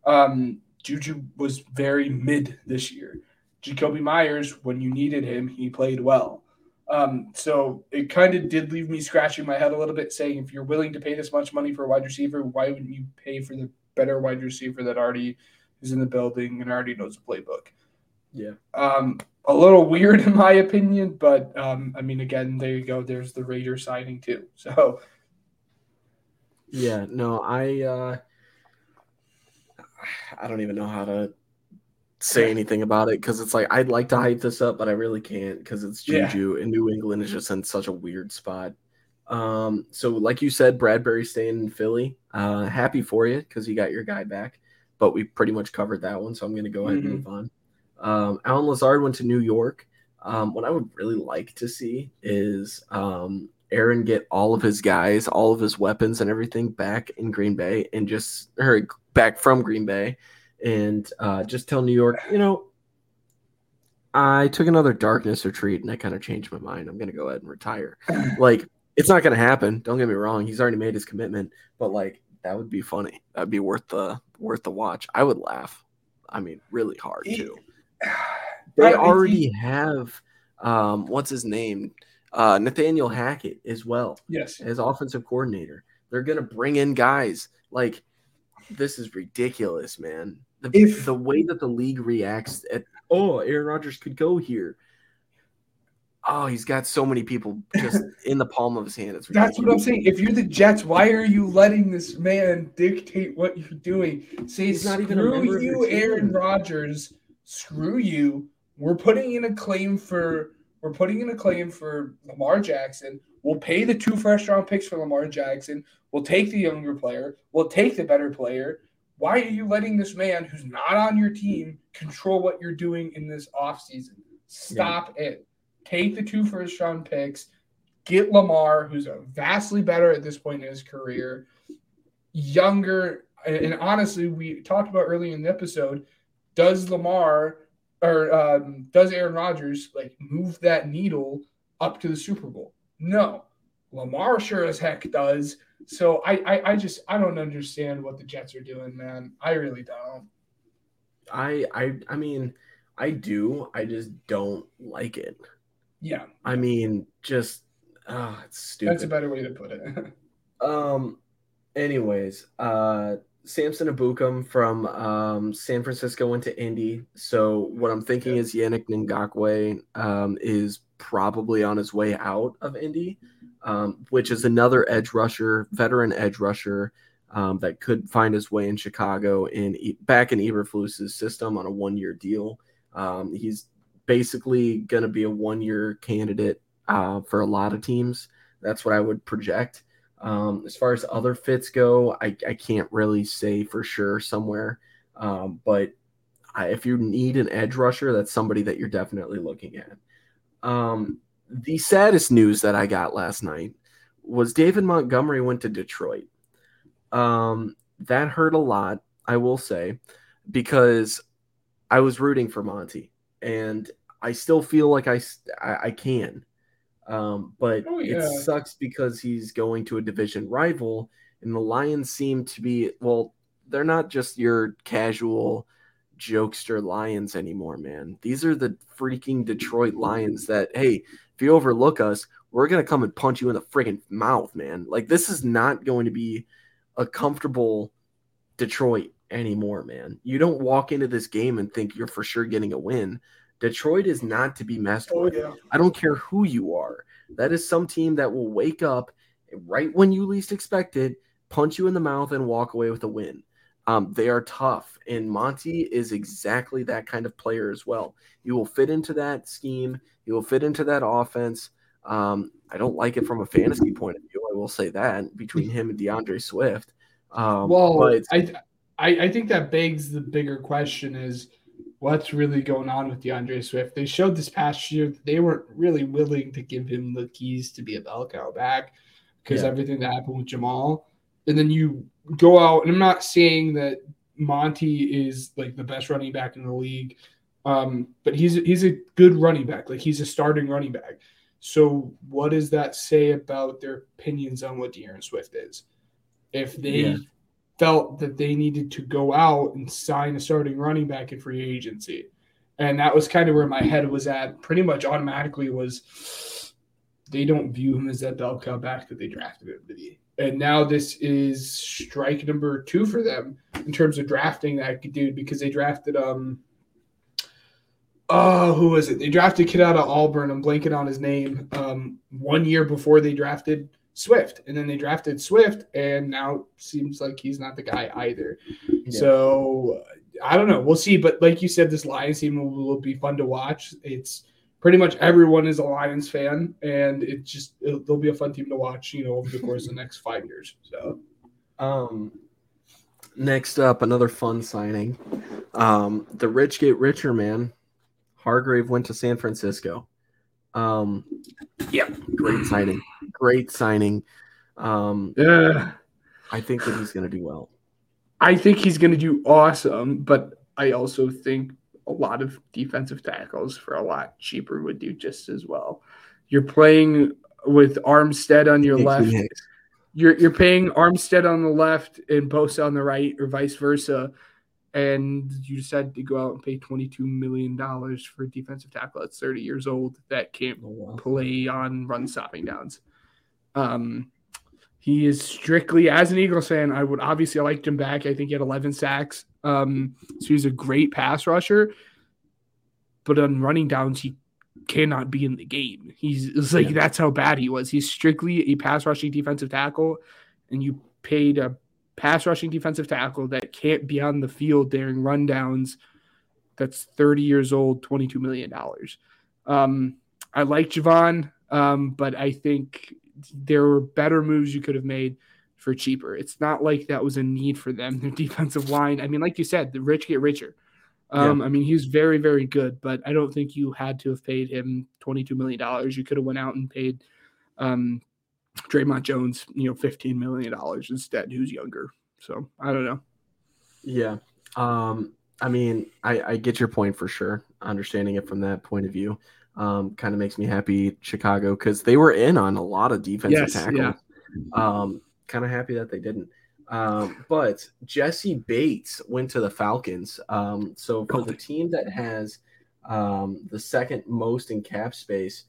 Um, Juju was very mid this year. Jakobi Meyers, when you needed him, he played well. Um, so it kind of did leave me scratching my head a little bit, saying if you're willing to pay this much money for a wide receiver, why wouldn't you pay for the better wide receiver that already is in the building and already knows the playbook? Yeah. Um, a little weird in my opinion, but um, I mean, again, there you go. There's the Raider signing too. So Yeah, no, I uh I don't even know how to say anything about it because it's like I'd like to hype this up, but I really can't because it's Yeah. Juju and New England is just in such a weird spot. Um, so like you said, Bradberry staying in Philly. Uh, happy for you because you got your guy back, but we pretty much covered that one, so I'm gonna go ahead Mhm. and move on. Um, Allen Lazard went to New York. Um, what I would really like to see is um, Aaron get all of his guys, all of his weapons and everything back in Green Bay and just or back from Green Bay and uh, just tell New York, you know, I took another darkness retreat and I kind of changed my mind. I'm gonna go ahead and retire. like it's not gonna happen. Don't get me wrong. He's already made his commitment, but like that would be funny. That'd be worth the worth the watch. I would laugh. I mean, really hard too. They already have um what's his name? uh, Nathaniel Hackett as well Yes. as offensive coordinator. They're gonna bring in guys like this is ridiculous, man. The, If- the way that the league reacts at oh Aaron Rodgers could go here. Oh, he's got so many people just in the palm of his hand. It's That's what I'm saying. If you're the Jets, why are you letting this man dictate what you're doing? Say, He's not even a screw member of your you, Aaron team." Rodgers. Screw you. We're putting in a claim for we're putting in a claim for Lamar Jackson. We'll pay the two first round picks for Lamar Jackson. We'll take the younger player. We'll take the better player. Why are you letting this man who's not on your team control what you're doing in this offseason? Stop it. Take the two first round picks get Lamar, who's vastly better at this point in his career, younger. And, honestly, we talked about early in the episode. Does Lamar or um, does Aaron Rodgers like move that needle up to the Super Bowl? No, Lamar sure as heck does. So I, I, I just I don't understand what the Jets are doing, man. I really don't. I I I mean, I do. I just don't like it. Yeah, I mean, just ah, it's stupid. that's a better way to put it. Um. Anyways, uh, Samson Ebukam from um, San Francisco went to Indy. So what I'm thinking is Yannick Ngakoue um, is probably on his way out of Indy, um, which is another edge rusher, veteran edge rusher um, that could find his way in Chicago in back in Eberflus's system on a one year deal. Um, he's basically going to be a one year candidate uh, for a lot of teams. That's what I would project. Um, as far as other fits go, I, I can't really say for sure somewhere. Um, but I, if you need an edge rusher, that's somebody that you're definitely looking at. Um, the saddest news that I got last night was David Montgomery went to Detroit. Um, that hurt a lot, I will say, because I was rooting for Monty, and I still feel like I I, I can. Um, but Oh, yeah. it sucks because he's going to a division rival, and the Lions seem to be well. They're not just your casual jokester Lions anymore, man. These are the freaking Detroit Lions that, hey, if you overlook us, we're gonna come and punch you in the freaking mouth, man. Like this is not going to be a comfortable Detroit anymore, man. You don't walk into this game and think you're for sure getting a win. Detroit is not to be messed oh with. yeah. I don't care who you are. That is some team that will wake up right when you least expect it, punch you in the mouth, and walk away with a win. Um, they are tough, and Monty is exactly that kind of player as well. You will fit into that scheme. You will fit into that offense. Um, I don't like it from a fantasy point of view. I will say that between him and D'Andre Swift. Um, Well, but I, I I think that begs the bigger question is what's really going on with D'Andre Swift? They showed this past year that they weren't really willing to give him the keys to be a bell cow back because Yeah. everything that happened with Jamaal. And then you go out, and I'm not saying that Monty is like the best running back in the league, um, but he's he's a good running back. Like he's a starting running back. So what does that say about their opinions on what De'Aaron Swift is? If they Yeah. Felt that they needed to go out and sign a starting running back in free agency. And that was kind of where my head was at pretty much automatically was they don't view him as that bell cow back that they drafted him to be. And now this is strike number two for them in terms of drafting that dude because they drafted um oh who was it? They drafted kid out of Auburn. I'm blanking on his name. Um one year before they drafted Swift. And then they drafted Swift and now seems like he's not the guy either. So I don't know. We'll see. But like you said, this Lions team will, will be fun to watch. It's pretty much everyone is a Lions fan, and it just it'll, they'll be a fun team to watch. You know, over the course of the next five years. So Um, next up, another fun signing. Um, the rich get richer, man. Hargrave went to San Francisco. Um, yeah, great signing. Great signing. Um, yeah, I think that he's going to do well. I think he's going to do awesome. But I also think a lot of defensive tackles for a lot cheaper would do just as well. You're playing with Armstead on your left. You're you're paying Armstead on the left and Bosa on the right, or vice versa, and you decided to go out and pay $22 million for a defensive tackle that's 30 years old that can't Oh, wow. play on run stopping downs. Um, he is strictly, as an Eagles fan, I would obviously I liked him back. I think he had 11 sacks. Um, so he's a great pass rusher, but on running downs, he cannot be in the game. He's like Yeah. that's how bad he was. He's strictly a pass rushing defensive tackle, and you paid a pass rushing defensive tackle that can't be on the field during rundowns. That's 30 years old, 22 million dollars. Um, I like Javon, um, but I think there were better moves you could have made for cheaper. It's not like that was a need for them. Their defensive line, I mean, like you said, the rich get richer. Um, I mean, he's very, very good, but I don't think you had to have paid him $22 million. You could have went out and paid um, Dre'Mont Jones, you know, $15 million instead, who's younger. So I don't know. Yeah. Um, I mean, I, I get your point for sure. Understanding it from that point of view, um, kind of makes me happy Chicago because they were in on a lot of defensive Yes, tackles. yeah. Um, kind of happy that they didn't. Um, but Jessie Bates went to the Falcons. Um, so for the team that has um, the second most in cap space,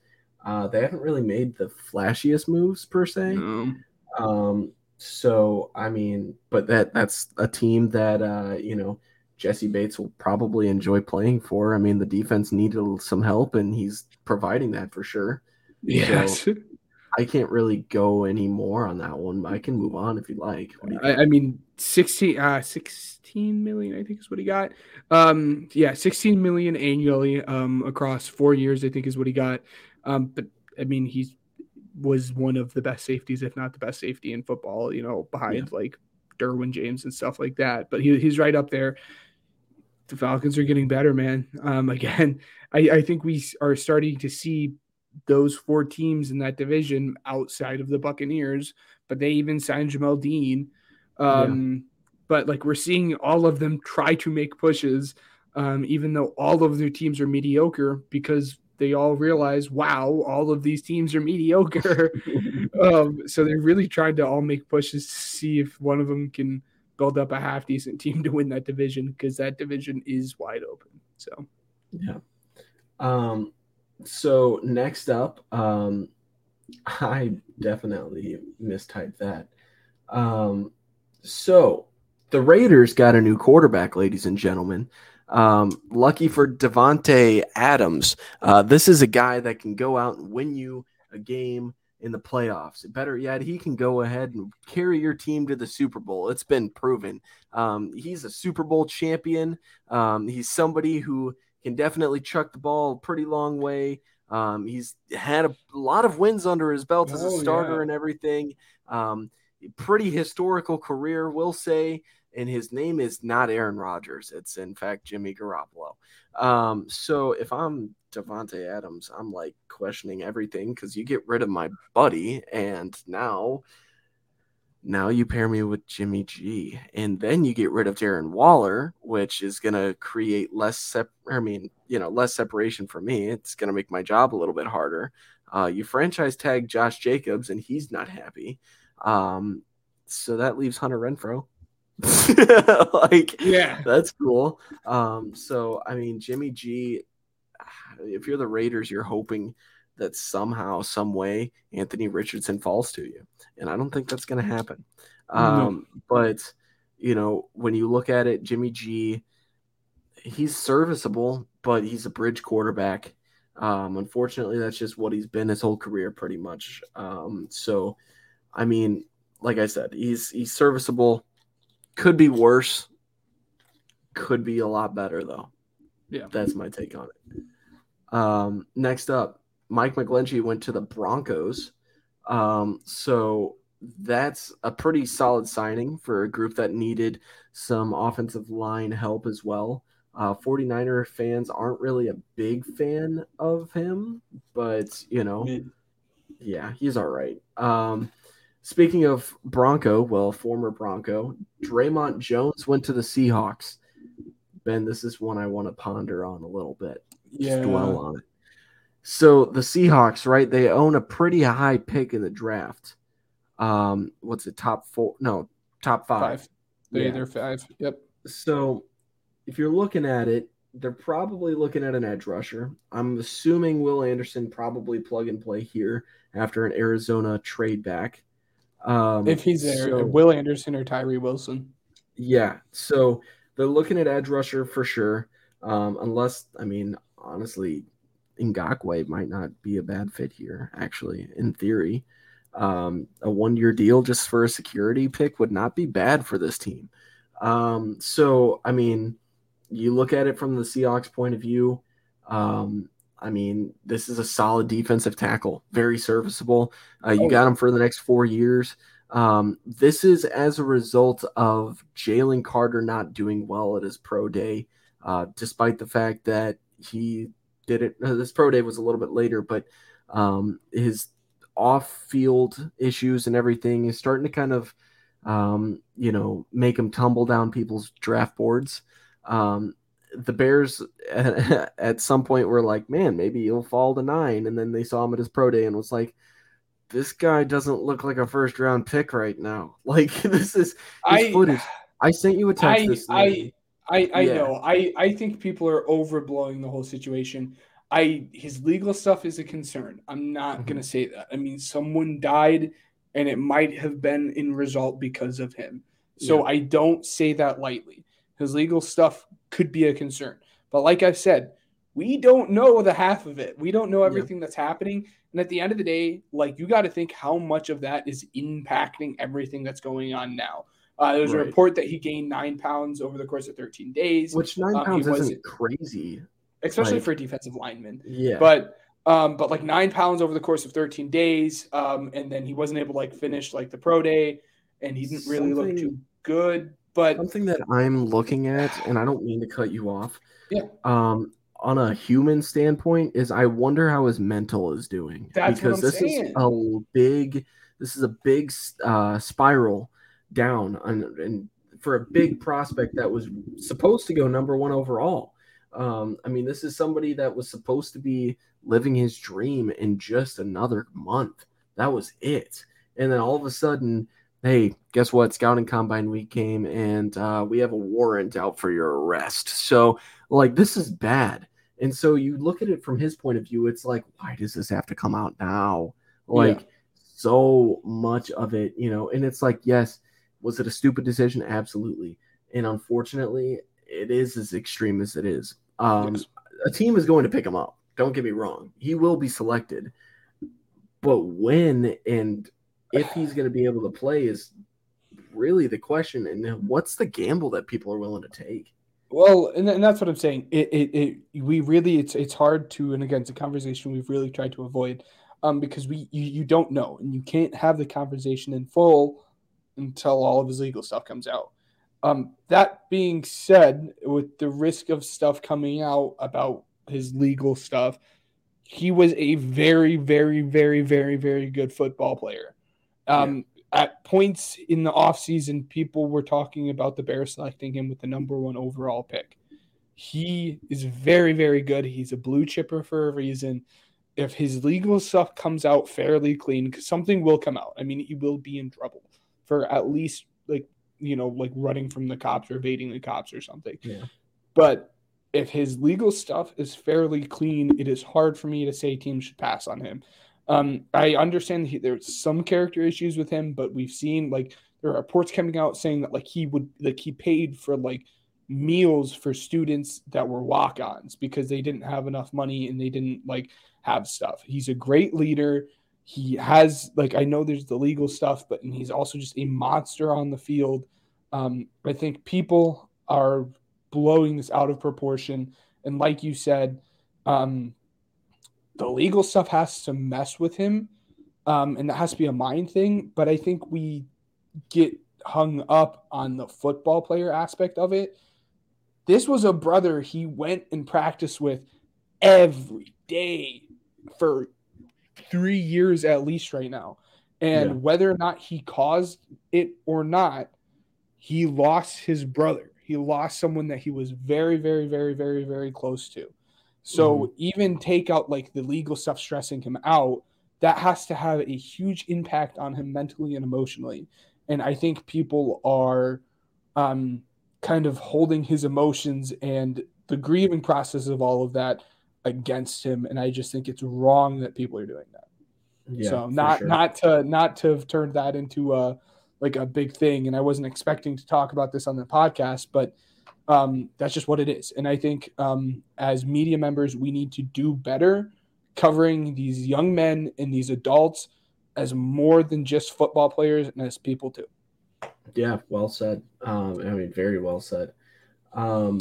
uh, they haven't really made the flashiest moves per se. Um, Um, so I mean, but that that's a team that uh, you know Jessie Bates will probably enjoy playing for. I mean, the defense needed some help, and he's providing that for sure. yes. I can't really go any more on that one. I can move on if you like. You? I, I mean, 16, uh, 16 million, I think is what he got. Um, yeah, 16 million annually, um, across four years, I think is what he got. Um, but I mean, he was one of the best safeties, if not the best safety in football, you know, behind like Derwin James and stuff like that. But he, he's right up there. The Falcons are getting better, man. Um, again, I, I think we are starting to see those four teams in that division outside of the Buccaneers, but they even signed Jamel Dean. Um, But like we're seeing all of them try to make pushes, um, even though all of their teams are mediocre because they all realize, wow, all of these teams are mediocre. um, so they're really trying to all make pushes to see if one of them can build up a half decent team to win that division because that division is wide open. So Yeah. Um, so next up, um, I definitely mistyped that. Um, so the Raiders got a new quarterback, ladies and gentlemen. Um, lucky for Davante Adams. Uh, this is a guy that can go out and win you a game in the playoffs. Better yet, he can go ahead and carry your team to the Super Bowl. It's been proven. Um, he's a Super Bowl champion. Um, he's somebody who can definitely chuck the ball a pretty long way. Um, he's had a lot of wins under his belt as a Oh, starter yeah. and everything. Um, pretty historical career, we'll say. And his name is not Aaron Rodgers. It's in fact Jimmy Garoppolo. Um, so if I'm Davante Adams, I'm like questioning everything because you get rid of my buddy, and now now you pair me with Jimmy G, and then you get rid of Darren Waller, which is gonna create less sep- I mean, you know, less separation for me. It's gonna make my job a little bit harder. Uh, you franchise tag Josh Jacobs, and he's not happy. Um, so that leaves Hunter Renfrow. like, yeah, that's cool. Um, so I mean, Jimmy G, if you're the Raiders, you're hoping that somehow, some way, Anthony Richardson falls to you, and I don't think that's going to happen. Um, but you know, when you look at it, Jimmy G, he's serviceable, but he's a bridge quarterback. Um, unfortunately, that's just what he's been his whole career, pretty much. Um, so, I mean, like I said, he's he's serviceable. Could be worse. Could be a lot better though. Yeah. that's my take on it. Um, next up, Mike McGlinchey went to the Broncos. Um, so that's a pretty solid signing for a group that needed some offensive line help as well. Uh, 49er fans aren't really a big fan of him, but you know, yeah, he's all right. Um, speaking of Bronco, well, former Bronco, Dre'Mont Jones went to the Seahawks. Ben, this is one I want to ponder on a little bit. Just dwell on it. So the Seahawks, right? They own a pretty high pick in the draft. Um, what's it? Top four? No, top five. five. They, Yeah. They're five. Yep. So if you're looking at it, they're probably looking at an edge rusher. I'm assuming Will Anderson probably plug and play here after an Arizona trade back. Um, if he's there, so- Will Anderson or Tyree Wilson. yeah, so they're looking at edge rusher for sure. Um, unless, I mean, honestly, Ngakoue might not be a bad fit here. Actually, in theory, um, a one-year deal just for a security pick would not be bad for this team. Um, so, I mean, you look at it from the Seahawks' point of view. Um, I mean, this is a solid defensive tackle, very serviceable. Uh, you Oh, got him for the next four years. Um, this is as a result of Jalen Carter not doing well at his pro day, uh, despite the fact that he did it. Uh, this pro day was a little bit later, but um, his off-field issues and everything is starting to kind of, um, you know, make him tumble down people's draft boards. Um, the Bears at some point were like, man, maybe he'll fall to nine. And then they saw him at his pro day and was like, this guy doesn't look like a first round pick right now. Like this is I footage. I sent you a text I this I. I, I Yeah. know. I, I think people are overblowing the whole situation. I his legal stuff is a concern. I'm not Mhm. gonna say that. I mean, someone died, and it might have been in result because of him. So I don't say that lightly. His legal stuff could be a concern, but like I've said, we don't know the half of it. We don't know everything that's happening. And at the end of the day, like you got to think how much of that is impacting everything that's going on now. Uh, there was a report that he gained nine pounds over the course of 13 days, Which nine um, pounds isn't crazy. especially like- for a defensive lineman. Yeah. But um, but like nine pounds over the course of 13 days, um, and then he wasn't able to like finish like the pro day, and he didn't really look too good. But Something that I'm looking at, and I don't mean to cut you off. Yeah. Um, on a human standpoint, is I wonder how his mental is doing That's what because this saying. is a big, this is a big uh, spiral down, and, and for a big prospect that was supposed to go number one overall. Um, I mean, this is somebody that was supposed to be living his dream in just another month. That was it. And then all of a sudden, hey, guess what? Scouting combine week came and uh, we have a warrant out for your arrest. So, like, this is bad. And so you look at it from his point of view, it's like, why does this have to come out now? Like, so much of it, you know, and it's like, yes, was it a stupid decision? Absolutely. And unfortunately, it is as extreme as it is. Um, Yes. A team is going to pick him up. Don't get me wrong. He will be selected. But when and if he's going to be able to play is really the question. And what's the gamble that people are willing to take? Well, and, and that's what I'm saying. It, it, it, we really, it's, it's hard to, and again, it's a conversation we've really tried to avoid, um, because we, you, you don't know, and you can't have the conversation in full until all of his legal stuff comes out. Um, that being said, with the risk of stuff coming out about his legal stuff, he was a very, very, very, very, very good football player. Um, At points in the offseason, people were talking about the Bears selecting him with the number one overall pick. He is very, very good. He's a blue chipper for a reason. If his legal stuff comes out fairly clean, something will come out. I mean, he will be in trouble for at least like you know, like running from the cops or evading the cops or something. Yeah. But if his legal stuff is fairly clean, it is hard for me to say teams should pass on him. Um, I understand he, there's some character issues with him, but we've seen like there are reports coming out saying that like he would like he paid for like meals for students that were walk-ons because they didn't have enough money and they didn't like have stuff. He's a great leader. He has like I know there's the legal stuff, but and he's also just a monster on the field. Um, I think people are blowing this out of proportion, and like you said, um, the legal stuff has to mess with him, um, and that has to be a mind thing. But I think we get hung up on the football player aspect of it. This was a brother he went and practiced with every day for three years at least right now. And Yeah. whether or not he caused it or not, he lost his brother. He lost someone that he was very, very, very, very, very close to. So even take out like the legal stuff stressing him out, that has to have a huge impact on him mentally and emotionally. And I think people are um kind of holding his emotions and the grieving process of all of that against him. And I just think it's wrong that people are doing that. Yeah, so not sure. not to not to have turned that into a like a big thing. And I wasn't expecting to talk about this on the podcast, but um, that's just what it is. And I think um, as media members, we need to do better covering these young men and these adults as more than just football players and as people too. Yeah, well said. Um, I mean, very well said. Um,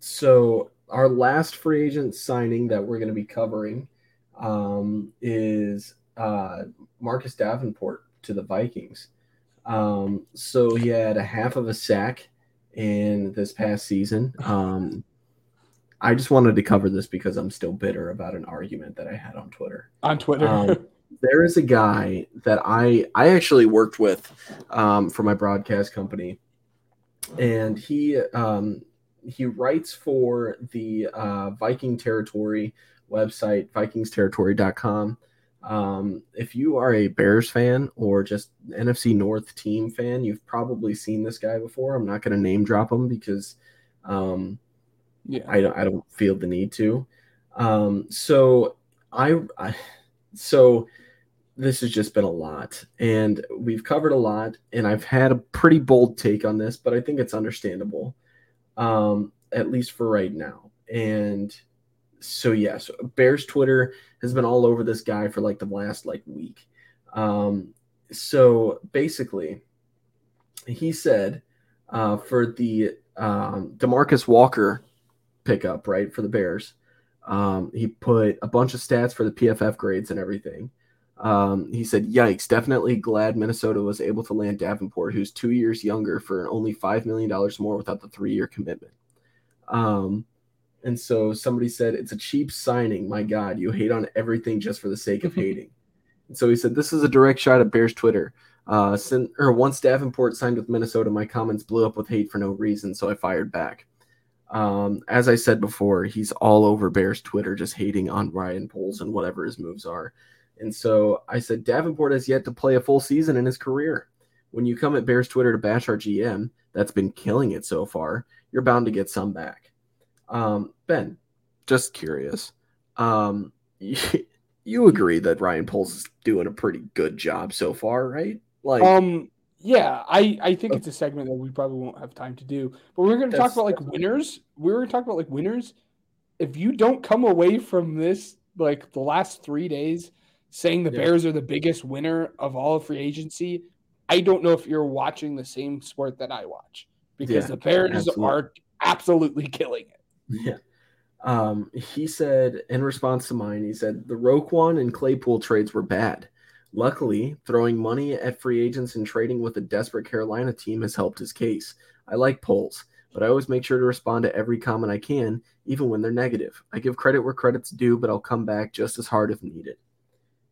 so our last free agent signing that we're going to be covering um, is uh, Marcus Davenport to the Vikings. Um, so he had a half of a sack in this past season. Um, I just wanted to cover this because I'm still bitter about an argument that I had on Twitter. On Twitter. Um, there is a guy that I I actually worked with um, for my broadcast company, and he um, he writes for the uh, Viking Territory website, VikingsTerritory.com. Um, if you are a Bears fan or just NFC North team fan, you've probably seen this guy before. I'm not going to name drop him because um, yeah. I don't I don't feel the need to. Um, so I, I so this has just been a lot, and we've covered a lot, and I've had a pretty bold take on this, but I think it's understandable, um, at least for right now. And so yes, Bears Twitter has been all over this guy for like the last like week. Um, so basically, he said uh, for the um, Demarcus Walker pickup, right, for the Bears. Um, he put a bunch of stats for the PFF grades and everything. Um, he said, Yikes, definitely glad Minnesota was able to land Davenport, who's two years younger for only $5 million more without the three year commitment. Um, and so somebody said, It's a cheap signing. My God, you hate on everything just for the sake of hating. And so he said, This is a direct shot at Bears Twitter. Uh, sin- or once Davenport signed with Minnesota, my comments blew up with hate for no reason, so I fired back. Um, as I said before, he's all over Bears Twitter, just hating on Ryan Poles and whatever his moves are. And so I said, Davenport has yet to play a full season in his career. When you come at Bears Twitter to bash our GM, that's been killing it so far, you're bound to get some back. Um, ben, just curious. Um, you, you agree that Ryan Poles is doing a pretty good job so far, right? Like, Um, yeah, I I think it's a segment that we probably won't have time to do. But we're going to talk about like winners. We were going to talk about like winners. If you don't come away from this like the last three days saying the Yeah. Bears are the biggest winner of all of free agency, I don't know if you're watching the same sport that I watch because Yeah, the Bears absolutely. are absolutely killing it. Yeah. Um, he said in response to mine, he said the Roquan and Claypool trades were bad. Luckily, throwing money at free agents and trading with a desperate Carolina team has helped his case. I like Poles, but I always make sure to respond to every comment I can, even when they're negative. I give credit where credit's due, but I'll come back just as hard if needed.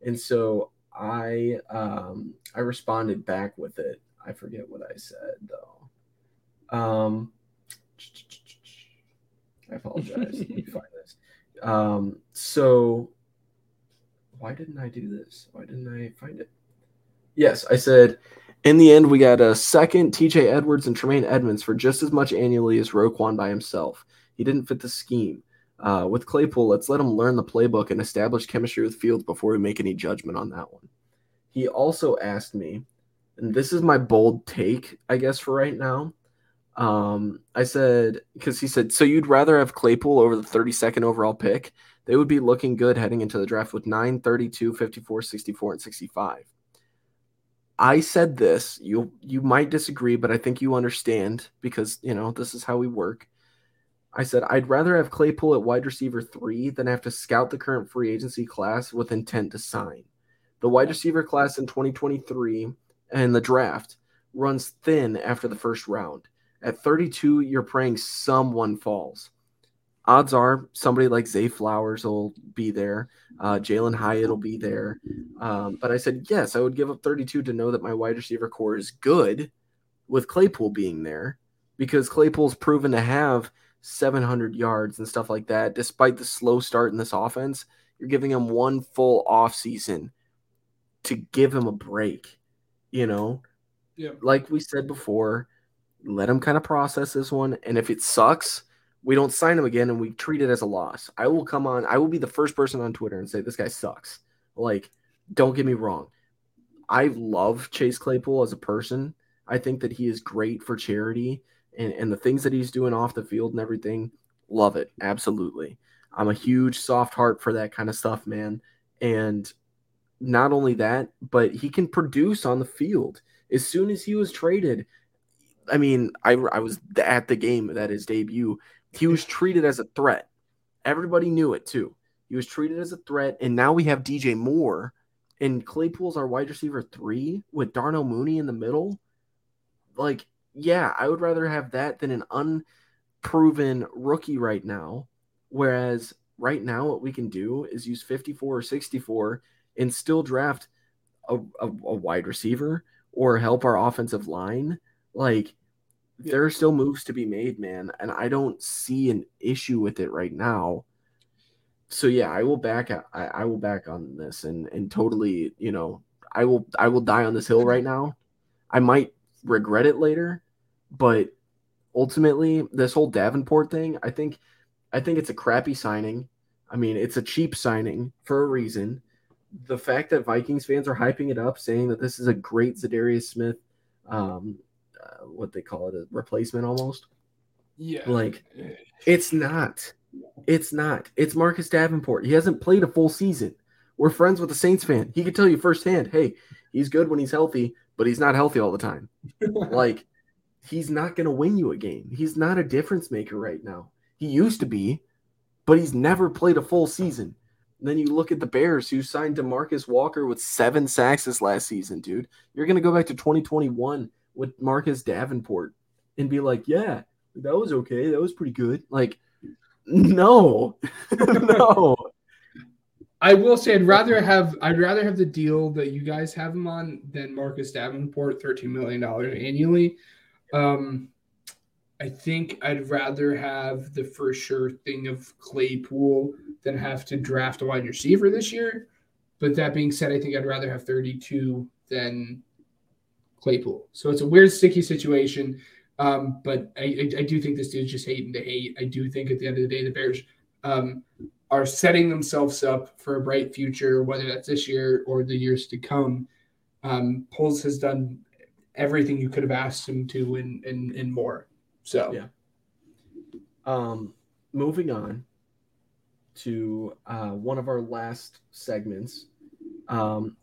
And so I um, I responded back with it. I forget what I said though. Um, I apologize. Let me find this. Um, so why didn't I do this? Why didn't I find it? Yes, I said in the end we got a second TJ Edwards and Tremaine Edmunds for just as much annually as Roquan by himself. He didn't fit the scheme. Uh, with Claypool, let's let him learn the playbook and establish chemistry with Fields before we make any judgment on that one. He also asked me, and this is my bold take, I guess, for right now. Um, I said because he said, so you'd rather have Claypool over the 32nd overall pick? They would be looking good heading into the draft with 9, 32, 54, 64, and 65. I said this. You you might disagree, but I think you understand because you know this is how we work. I said I'd rather have Claypool at wide receiver three than have to scout the current free agency class with intent to sign. The wide receiver class in 2023 and the draft runs thin after the first round. At 32, you're praying someone falls. Odds are somebody like Zay Flowers will be there. Uh, Jalin Hyatt will be there. Um, but I said, yes, I would give up 32 to know that my wide receiver core is good with Claypool being there because Claypool's proven to have 700 yards and stuff like that. Despite the slow start in this offense, you're giving him one full offseason to give him a break. You know, Yeah. like we said before, let him kind of process this one. And if it sucks, we don't sign him again and we treat it as a loss. I will come on, I will be the first person on Twitter and say, this guy sucks. Like, don't get me wrong. I love Chase Claypool as a person. I think that he is great for charity and, and the things that he's doing off the field and everything. Love it. Absolutely. I'm a huge soft heart for that kind of stuff, man. And not only that, but he can produce on the field. As soon as he was traded, I mean, I, I was at the game that his debut. He was treated as a threat. Everybody knew it too. He was treated as a threat, and now we have DJ Moore, and Claypool's our wide receiver three with Darnell Mooney in the middle. Like, yeah, I would rather have that than an unproven rookie right now. Whereas right now, what we can do is use 54 or 64 and still draft a, a, a wide receiver or help our offensive line. Like, there are still moves to be made, man, and I don't see an issue with it right now. So yeah, I will back I, I will back on this and and totally, you know, I will I will die on this hill right now. I might regret it later, but ultimately this whole Davenport thing, I think I think it's a crappy signing. I mean, it's a cheap signing for a reason. The fact that Vikings fans are hyping it up, saying that this is a great Za'Darius Smith um, uh, what they call it a replacement almost. Yeah. Like it's not. It's not. It's Marcus Davenport. He hasn't played a full season. We're friends with the Saints fan. He could tell you firsthand, hey, he's good when he's healthy, but he's not healthy all the time. like he's not going to win you a game. He's not a difference maker right now. He used to be, but he's never played a full season. And then you look at the Bears who signed Demarcus Walker with seven sacks this last season, dude. You're going to go back to 2021 with Marcus Davenport and be like, yeah, that was okay. That was pretty good. Like, no, no. I will say I'd rather have I'd rather have the deal that you guys have him on than Marcus Davenport, thirteen million dollars annually. Um, I think I'd rather have the for sure thing of Claypool than have to draft a wide receiver this year. But that being said, I think I'd rather have 32 than Claypool. So it's a weird, sticky situation. Um, but I, I, I, do think this dude's just hating to hate. I do think at the end of the day, the Bears um, are setting themselves up for a bright future, whether that's this year or the years to come. Um, Poles has done everything you could have asked him to and, and, and more. So, yeah. Um, moving on to uh, one of our last segments. Um,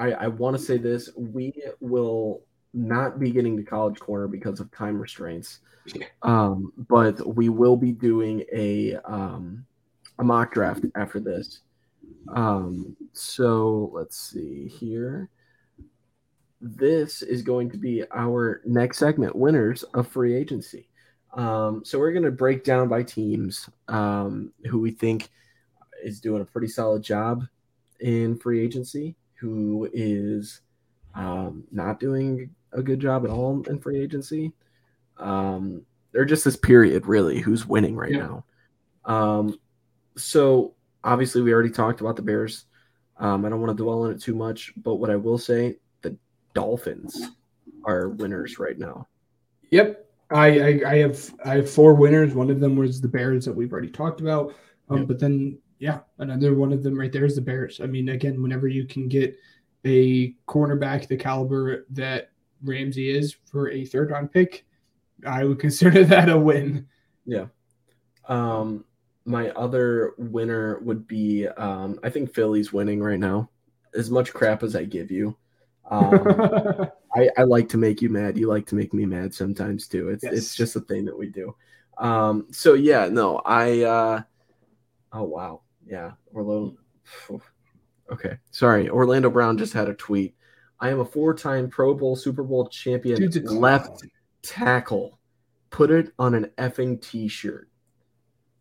I, I want to say this: we will not be getting to college corner because of time restraints, um, but we will be doing a um, a mock draft after this. Um, so let's see here. This is going to be our next segment, winners of free agency. Um, so we're going to break down by teams um, who we think is doing a pretty solid job in free agency, who is um, not doing a good job at all in free agency. Um, they're just this period, really, who's winning right yeah. now. Um, so obviously, we already talked about the Bears. Um, I don't want to dwell on it too much, but what I will say, the Dolphins are winners right now. Yep, I, I, I have I have four winners. One of them was the Bears that we've already talked about. Um, yep. But then, yeah, another one of them right there is the Bears. I mean, again, whenever you can get a cornerback the caliber that Ramsey is for a third round pick, I would consider that a win. Yeah. Um, my other winner would be um, I think Philly's winning right now. As much crap as I give you. Um, I, I like to make you mad. You like to make me mad sometimes too. It's yes. it's just a thing that we do. Um, so yeah, no, I uh oh wow. Yeah. Orlando okay. Sorry. Orlando Brown just had a tweet. I am a four-time Pro Bowl Super Bowl champion left tackle. Put it on an effing t-shirt.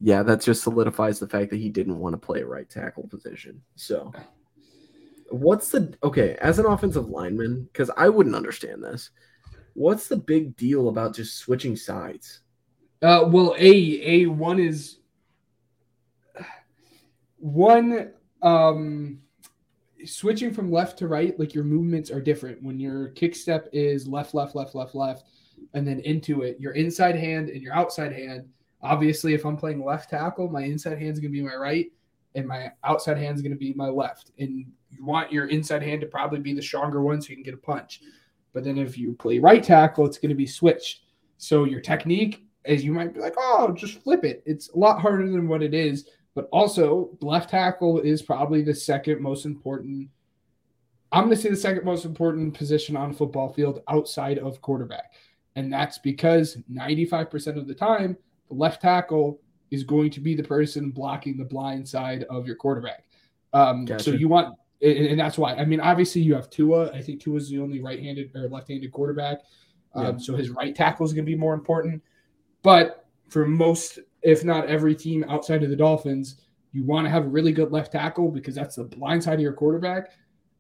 Yeah, that just solidifies the fact that he didn't want to play a right tackle position. So what's the okay as an offensive lineman? Because I wouldn't understand this. What's the big deal about just switching sides? Uh, well, a a one is one um switching from left to right like your movements are different when your kick step is left left left left left and then into it. Your inside hand and your outside hand. Obviously, if I'm playing left tackle, my inside hand is going to be my right, and my outside hand is going to be my left. And you want your inside hand to probably be the stronger one so you can get a punch. But then if you play right tackle, it's going to be switched. So your technique is you might be like, oh, just flip it. It's a lot harder than what it is. But also, left tackle is probably the second most important. I'm going to say the second most important position on a football field outside of quarterback. And that's because 95% of the time, the left tackle is going to be the person blocking the blind side of your quarterback. Um, Gotcha. So you want, and, and that's why. I mean, obviously, you have Tua. I think Tua is the only right-handed or left-handed quarterback. Um, Yeah. So his right tackle is going to be more important. But for most, if not every team outside of the Dolphins, you want to have a really good left tackle because that's the blind side of your quarterback.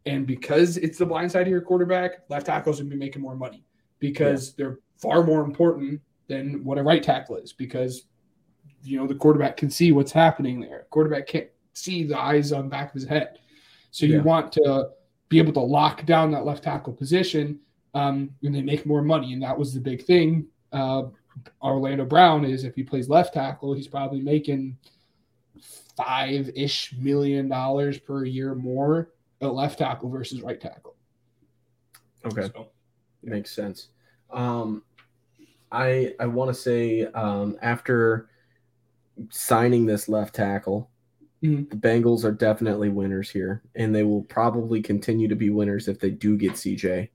And because it's the blind side of your quarterback, left tackles to be making more money because they're far more important than what a right tackle is because you know the quarterback can see what's happening there. Quarterback can't see the eyes on the back of his head. So you Yeah. want to be able to lock down that left tackle position um, and they make more money. And that was the big thing. Uh, Orlando Brown is if he plays left tackle, he's probably making five ish million dollars per year more at left tackle versus right tackle. Okay. So, Makes sense. Um, I I want to say um, after signing this left tackle, Mhm. the Bengals are definitely winners here, and they will probably continue to be winners if they do get CJ,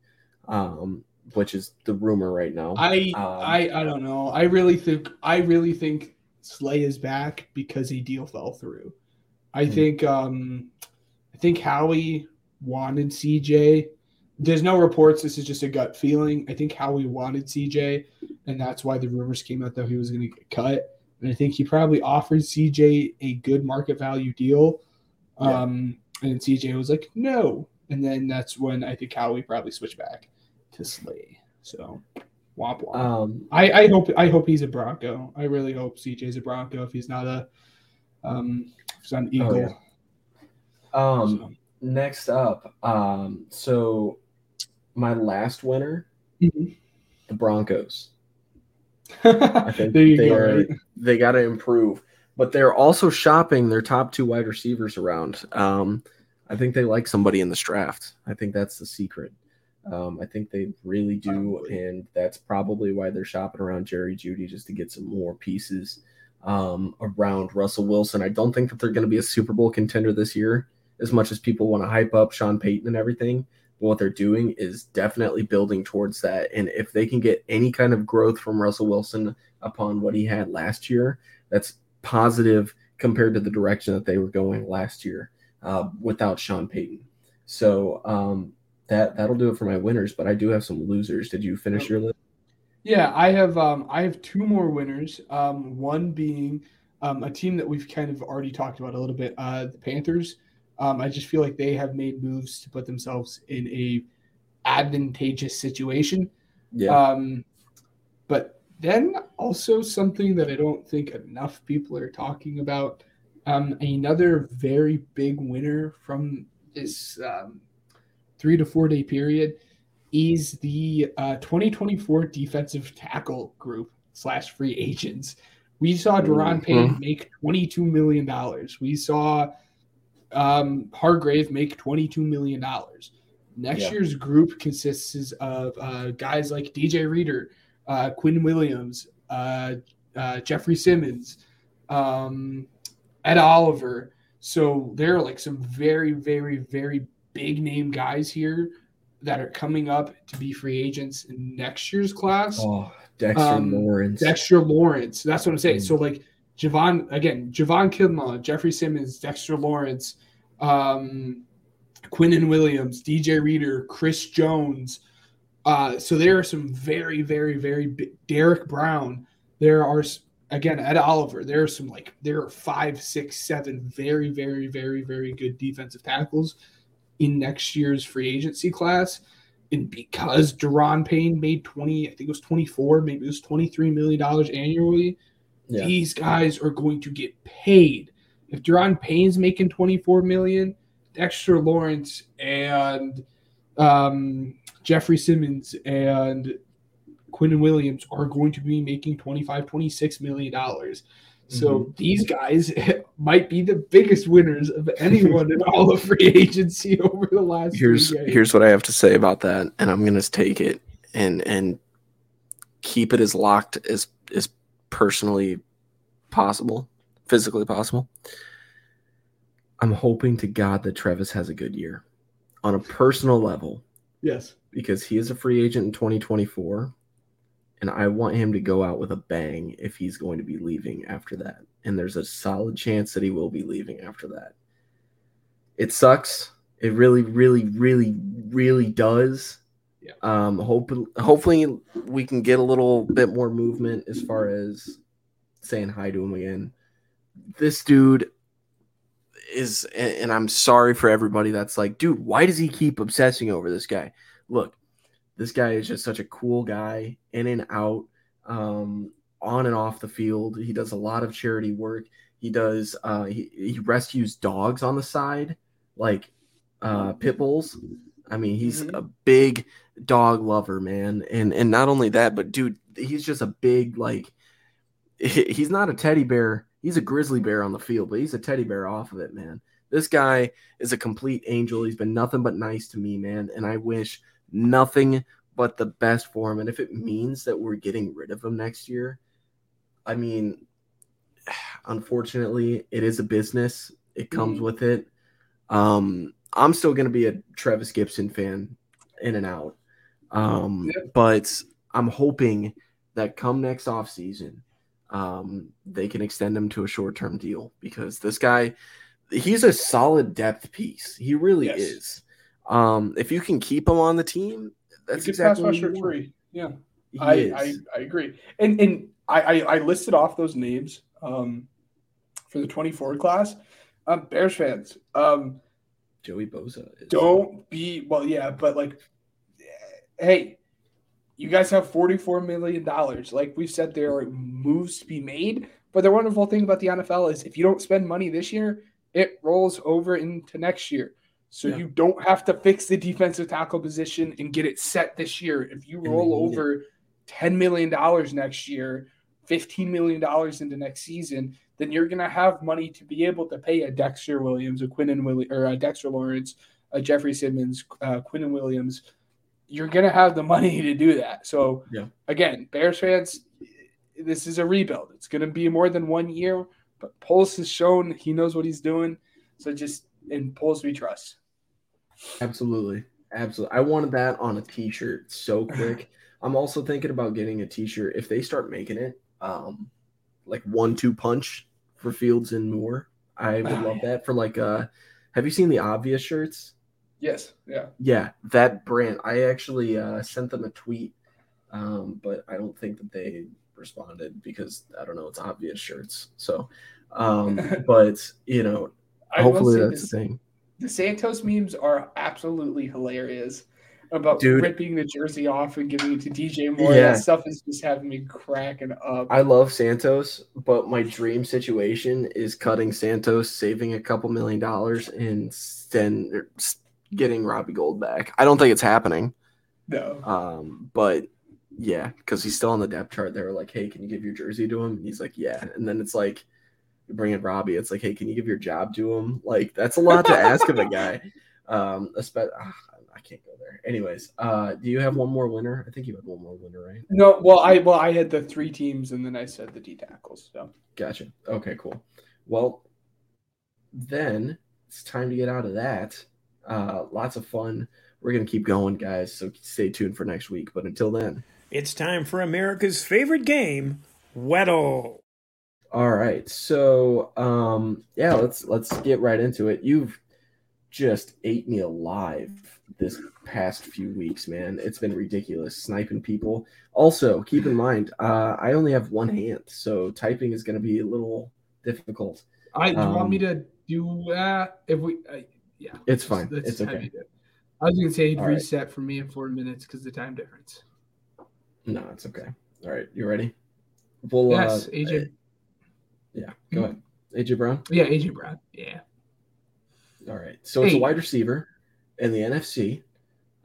um, which is the rumor right now. I Um, I I don't know. I really think I really think Slay is back because a deal fell through. I Hmm. think um I think Howie wanted CJ. There's no reports. This is just a gut feeling. I think Howie wanted CJ, and that's why the rumors came out that he was going to get cut. And I think he probably offered CJ a good market value deal. Yeah. Um, and CJ was like, no. And then that's when I think Howie probably switched back to Slay. So, womp womp. um, I, I hope I hope he's a Bronco. I really hope CJ's a Bronco if he's not a um if he's an Eagle. yeah. um, So- next up, um, so my last winner, Mhm. the Broncos. I think they go. are right? they got to improve, but they're also shopping their top two wide receivers around. Um, I think they like somebody in this draft. I think that's the secret. Um, I think they really do, Probably. and that's probably why they're shopping around Jerry Jeudy just to get some more pieces um, around Russell Wilson. I don't think that they're going to be a Super Bowl contender this year, as much as people want to hype up Sean Payton and everything. But what they're doing is definitely building towards that, and if they can get any kind of growth from Russell Wilson upon what he had last year, that's positive compared to the direction that they were going last year uh, without Sean Payton. So um, that that'll do it for my winners. But I do have some losers. Did you finish your list? Yeah, I have um I have two more winners. Um, one being um, a team that we've kind of already talked about a little bit. Uh, the Panthers. Um, I just feel like they have made moves to put themselves in a advantageous situation. Yeah. Um, but then also something that I don't think enough people are talking about. Um, another very big winner from this um, three to four day period is the uh, 2024 defensive tackle group slash free agents. We saw Daron Payne make 22 million dollars. We saw um, Hargrave make 22 million dollars. Next Yeah. year's group consists of uh, guys like DJ Reader, uh, Quinnen Williams, uh, uh, Jeffery Simmons, um, Ed Oliver. So there are like some very, very, very big name guys here that are coming up to be free agents in next year's class. oh, Dexter um, Lawrence. Dexter Lawrence. That's what I'm saying. Mm. So like Javon again, Javon Kinlaw, Jeffery Simmons, Dexter Lawrence, um, Quinnen Williams, DJ Reader, Chris Jones. Uh, so there are some very, very, very big Derrick Brown. There are again Ed Oliver. There are some like there are five, six, seven very, very, very, very good defensive tackles in next year's free agency class. And because Daron Payne made 20, I think it was 24, maybe it was 23 million dollars annually, yeah. these guys are going to get paid. If Daron Payne's making 24 million, Dexter Lawrence and um, Jeffery Simmons and Quinnen Williams are going to be making 25, 26 million dollars. So Mm-hmm. these guys might be the biggest winners of anyone in all of free agency over the last. here's here's what I have to say about that, and I'm gonna take it and and keep it as locked as as personally possible, physically possible. I'm hoping to God that Trevis has a good year on a personal level yes. because he is a free agent in 2024 and I want him to go out with a bang if he's going to be leaving after that. And there's a solid chance that he will be leaving after that. It sucks. It really, really, really, really does. Yeah. Um, hope, hopefully we can get a little bit more movement as far as saying hi to him again. This dude is, and and I'm sorry for everybody that's like, dude, why does he keep obsessing over this guy? Look, this guy is just such a cool guy, in and out, um, on and off the field. He does a lot of charity work. He does. Uh, he he rescues dogs on the side, like uh, pit bulls. I mean, he's Mhm. a big dog lover, man. And and not only that, but dude, he's just a big like. He's not a teddy bear. He's a grizzly bear on the field, but he's a teddy bear off of it, man. This guy is a complete angel. He's been nothing but nice to me, man. And I wish nothing but the best for him. And if it means that we're getting rid of him next year, I mean, unfortunately, it is a business. It comes Mhm. with it. Um, I'm still going to be a Trevis Gipson fan in and out. Um, Yeah. But I'm hoping that come next offseason, um, they can extend him to a short term deal because this guy, he's a solid depth piece. He really Yes. is. Um, if you can keep him on the team, that's Good pass what rusher three. Yeah. I. I, I agree. And and I, I, I listed off those names um, for the 24 class. Um, Bears fans, um, Joey Bosa. Is, don't be well, yeah, but like, hey, you guys have 44 million dollars. Like we said, there are moves to be made. But the wonderful thing about the NFL is if you don't spend money this year, it rolls over into next year. So Yeah. you don't have to fix the defensive tackle position and get it set this year. If you roll over $10 million next year, $15 million into next season, then you're going to have money to be able to pay a Dexter Williams, a Quinn and Willie, or a Dexter Lawrence, a Jeffery Simmons, uh, Quinnen Williams. You're going to have the money to do that. So, Yeah. again, Bears fans, this is a rebuild. It's going to be more than one year, but Poles has shown he knows what he's doing. So just in Poles we trust. Absolutely. Absolutely. I wanted that on a t-shirt so quick. I'm also thinking about getting a t-shirt if they start making it um like one two punch for Fields and Moore. I would Oh, love that for like uh have you seen the obvious shirts? Yes. Yeah. Yeah, that brand. I actually uh sent them a tweet um but I don't think that they responded because I don't know, it's obvious shirts. So um but you know, I hopefully that's this, the thing. The Santos memes are absolutely hilarious about Dude. ripping the jersey off and giving it to DJ Moore. Yeah. That stuff is just having me cracking up. I love Santos, but my dream situation is cutting Santos, saving a couple million dollars, and then getting Robbie Gould back. I don't think it's happening. no. Um, but yeah, because he's still on the depth chart. They were like, "Hey, can you give your jersey to him?" And he's like, "Yeah." And then it's like, bring in Robbie. It's like, "Hey, can you give your job to him?" Like that's a lot to ask of a guy. Um, especially, I can't go there. Anyways, uh, do you have one more winner? I think you had one more winner, right? No, well, I well, I had the three teams, and then I said the D tackles. So Gotcha. Okay, cool. Well, then it's time to get out of that. Uh, lots of fun. We're gonna keep going, guys. So stay tuned for next week. But until then, It's time for America's favorite game, Weddle. All right. So, um, yeah, let's let's get right into it. You've just ate me alive this past few weeks, man. It's been ridiculous sniping people. Also, keep in mind, uh, I only have one hand, so typing is gonna be a little difficult. I do you want me Um, to do that? If we, uh, yeah, It's fine. That's It's okay. I was gonna say he'd All right. reset for me in four minutes because the time difference. No, it's okay. All right, you ready? Well, yes, uh, AJ. Yeah, go ahead. AJ Brown. Yeah, AJ Brown. Yeah. All right. So it's a wide receiver in the NFC.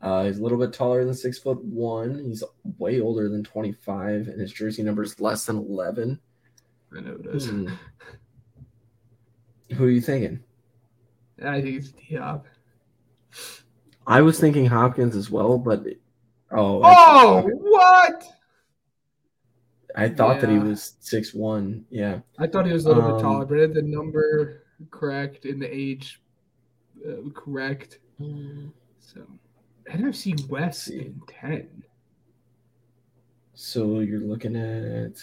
Uh, he's a little bit taller than six foot one. He's way older than 25, and his jersey number is less than 11. I know it is. Hmm. Who are you thinking? I think it's D-Hop. I was thinking Hopkins as well, but oh, Oh, what? I, I thought that he was six one. Yeah, I thought he was a little Um, bit taller, but I had the number correct and the age uh, correct. So NFC West see. in ten. so you're looking at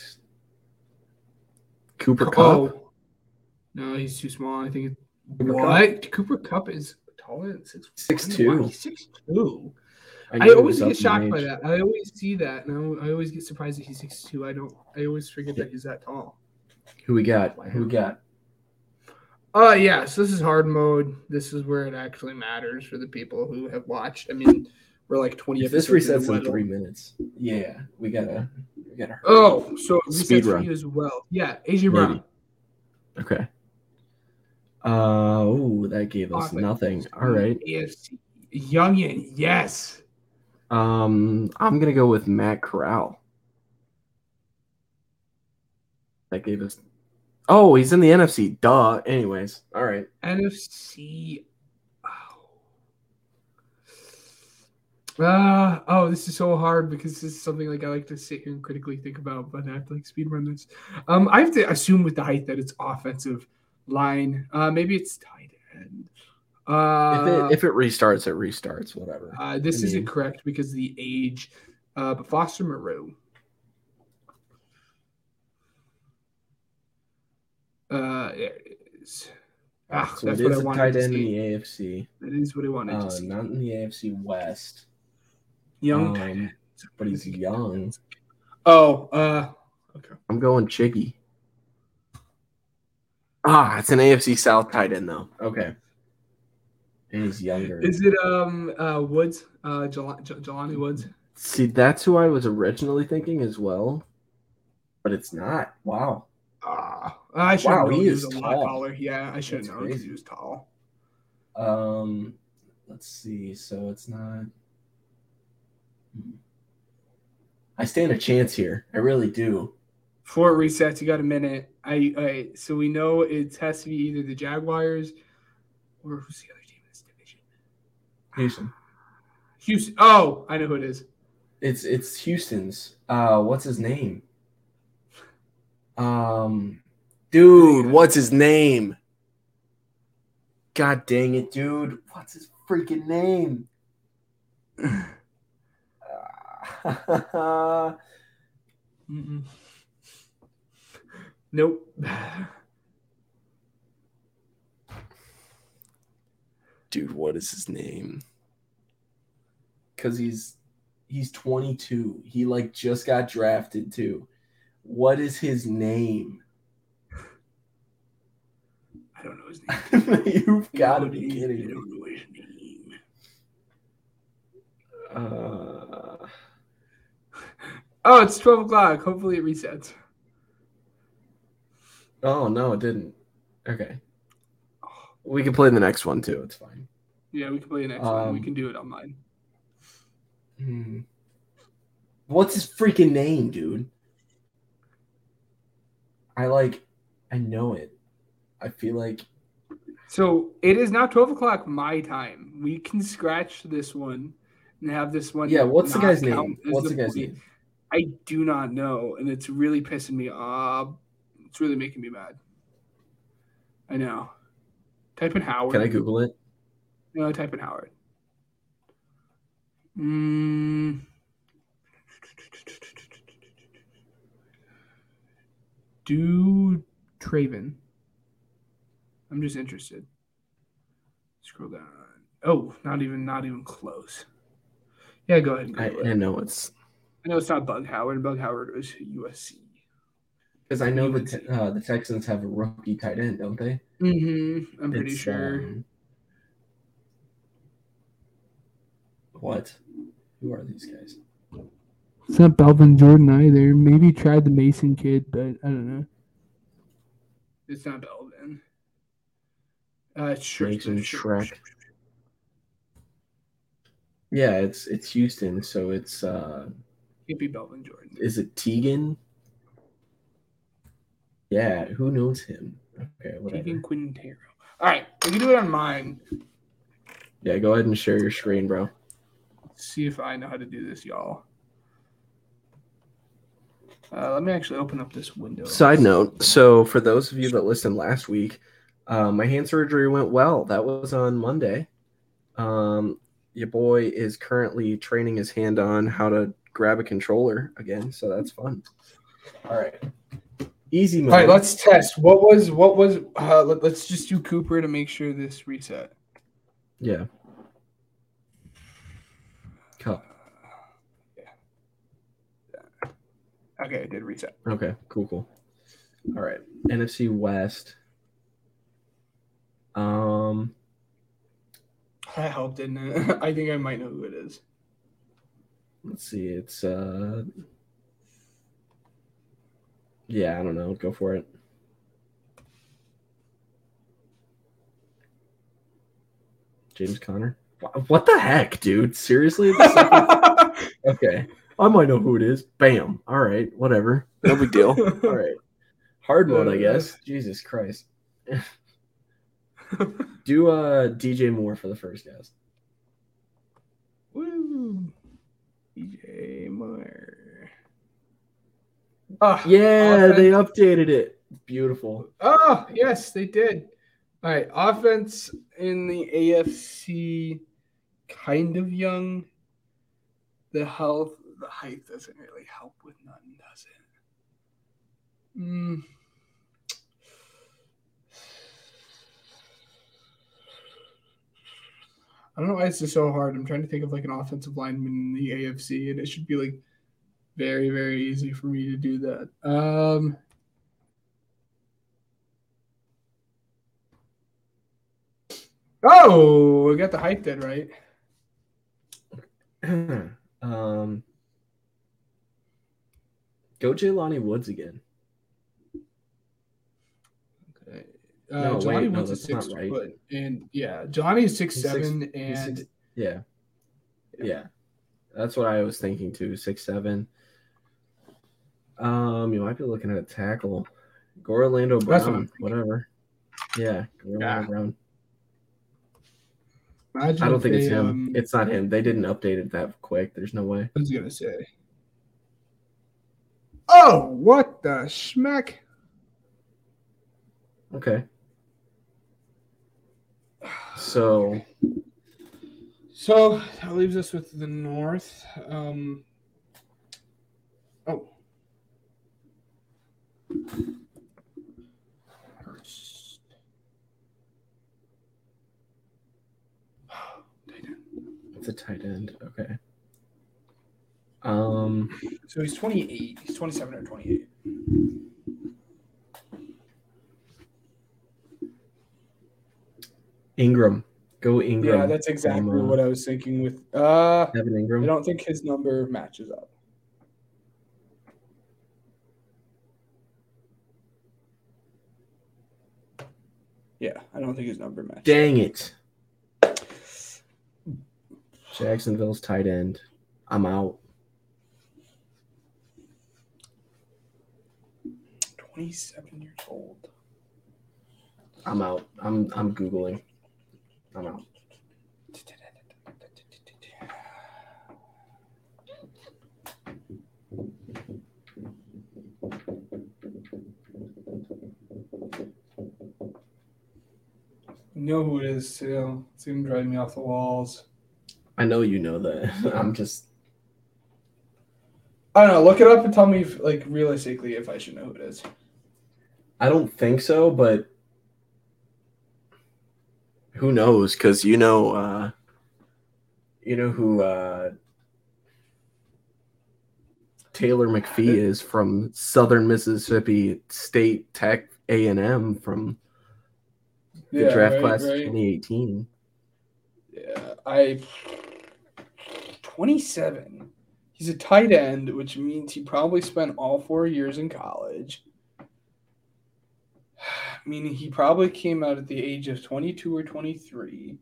Cooper Kupp. Oh, no, he's too small. I think. It, Cooper Kupp? what? Cooper Kupp is taller than six. 6'2". Wow, he's six two. Knew I always get shocked by that. I always see that, and I, I always get surprised that he's six two. I don't. I always forget that he's that tall. Who we got? Who we got? Uh yeah, so this is hard mode. This is where it actually matters for the people who have watched. I mean, we're like twenty. If this resets in three minutes, yeah, we gotta, we gotta. Oh, so Speed for run. you as well. Yeah, AJ Brown. Okay. Uh oh, that gave us Awesome. nothing. All right. AFC Youngin, yes. Um, I'm gonna go with Matt Corral. That gave us. Oh, he's in the NFC. Duh. Anyways, all right. NFC. Oh. Uh, oh, this is so hard because this is something like I like to sit here and critically think about, but I have to like speed run this. Um, I have to assume with the height that it's offensive line. Uh, maybe it's tight end. Uh, if it if it restarts, it restarts. Whatever. uh, this I isn't correct because of the age. Uh, but Foster Moreau. Uh, there it is. Ah, so that's it what I a wanted tight to end in the AFC. That is what I wanted Uh, to see. not in the AFC West, Young um, but he's young. Oh, uh, okay. I'm going Chiggy. Ah, it's an AFC South tight end though. Okay. And he's younger. Is it um uh Woods? Uh, Jel- J- Jelani Woods. See, that's who I was originally thinking as well, but it's not. Wow. Ah, I should Wow, have he is a lot tall. taller. Yeah, I should known because he was tall. Um, let's see. So it's not. I stand a chance here. I really do. It resets, you got a minute. I, I so we know it has to be either the Jaguars or who's the other team in this division? Houston. Houston. Oh, I know who it is. It's it's Houston's. Uh, what's his name? Um, dude, what's his name? God dang it, dude! What's his freaking name? Nope. dude, what is his name? Because he's he's 22. He like just got drafted too. What is his name? I don't know his name. You've got to be kidding me. I be don't know his name. Uh, Oh, it's twelve o'clock. Hopefully it resets. oh no, it didn't. Okay. We can play the next one too. It's fine. Yeah, we can play the next one. We Um, can do it online. Hmm. What's his freaking name, dude? I like. I know it. I feel like So it is now twelve o'clock my time. We can scratch this one and have this one. Yeah, what's the guy's name? What's the guy's point. name? I do not know, and it's really pissing me off. It's really making me mad. I know. Type in Howard. Can I Google it? No, type in Howard. Mm. Do Traven. I'm just interested. Scroll down. Oh, not even not even close. Yeah, go ahead. And I. I know it's I know it's not Bug Howard. Bug Howard was USC. Because I know the UNC. te- uh, the Texans have a rookie tight end, don't they? Mm-hmm. I'm pretty It's, sure. um, what? Who are these guys? It's not Brevin Jordan either. Maybe tried the Mason kid, but I don't know. It's not Brevin. Uh, it's Schreck. Mason Schreck. Yeah, it's it's Houston, so it's uh Can't be Brevin Jordan. is it Teagan? Yeah, who knows him? Okay, whatever. Teagan Quitoriano. All right, we can do it on mine. Yeah, go ahead and share your screen, bro. see if I know how to do this, y'all. Uh, let me actually open up this window. Side note, so for those of you that listened last week, uh, my hand surgery went well. That was on Monday. Um, your boy is currently training his hand on how to grab a controller again, so that's fun. All right, easy mode. All right, let's test. What was what was? Uh, let, us just do Cooper to make sure this reset. yeah. Kupp. Yeah. Okay, it did reset. Okay, cool, cool. All right, NFC West. Um, That helped, didn't it? I think I might know who it is. let's see. It's uh, yeah, I don't know. Go for it. James Conner. Wha- What the heck, dude? Seriously? Okay, I might know who it is. Bam. All right, whatever. No big deal. All right, hard mode, I guess. Jesus Christ. Do uh DJ Moore for the first guess. Woo! DJ Moore. Ah, Yeah, offense- they updated it. Beautiful. Oh, yes, they did. All right, offense in the AFC, kind of young. The health, the height doesn't really help with none, does it? Mm. I don't know why it's so hard. I'm trying to think of like an offensive lineman in the AFC, and it should be like very, very easy for me to do that. Um, Oh, we got the height then, right? um, go Jelani Woods again. Okay. Uh, No, Johnny wait, no, Woods is six right. foot, and yeah, Johnny is six He's seven, he's and six- Yeah, yeah, that's what I was thinking too. Six seven. Um, you might be looking at a tackle. Go Orlando what Brown, whatever. Yeah, go Orlando Yeah. Brown. imagine I don't think it's him. um, It's not him. They didn't update it that quick. There's no way. I was gonna say. Oh, what the schmeck! Okay. So So that leaves us with the North. Um, oh. Hurst. Tight end. it's a tight end. Okay. Um. So he's 28. He's 27 or 28. Engram. Go Engram. Yeah, that's exactly uh, what I was thinking with. Uh, Evan Engram. I don't think his number matches up. Yeah, I don't think his number matches. Dang it. Jacksonville's tight end. I'm out. 27 years old. I'm out. I'm I'm googling. I'm out. You know who it is too. It's gonna drive me off the walls. I know you know that. I'm just I don't know. Look it up and tell me, if, like realistically, if I should know who it is. I don't think so, but who knows? Because you know, uh, you know who uh, Taylor McPhee is from Southern Mississippi State Tech A and M from the draft right, class right. 2018. Yeah, I. 27. He's a tight end, which means he probably spent all four years in college. Meaning he probably came out at the age of 22 or 23,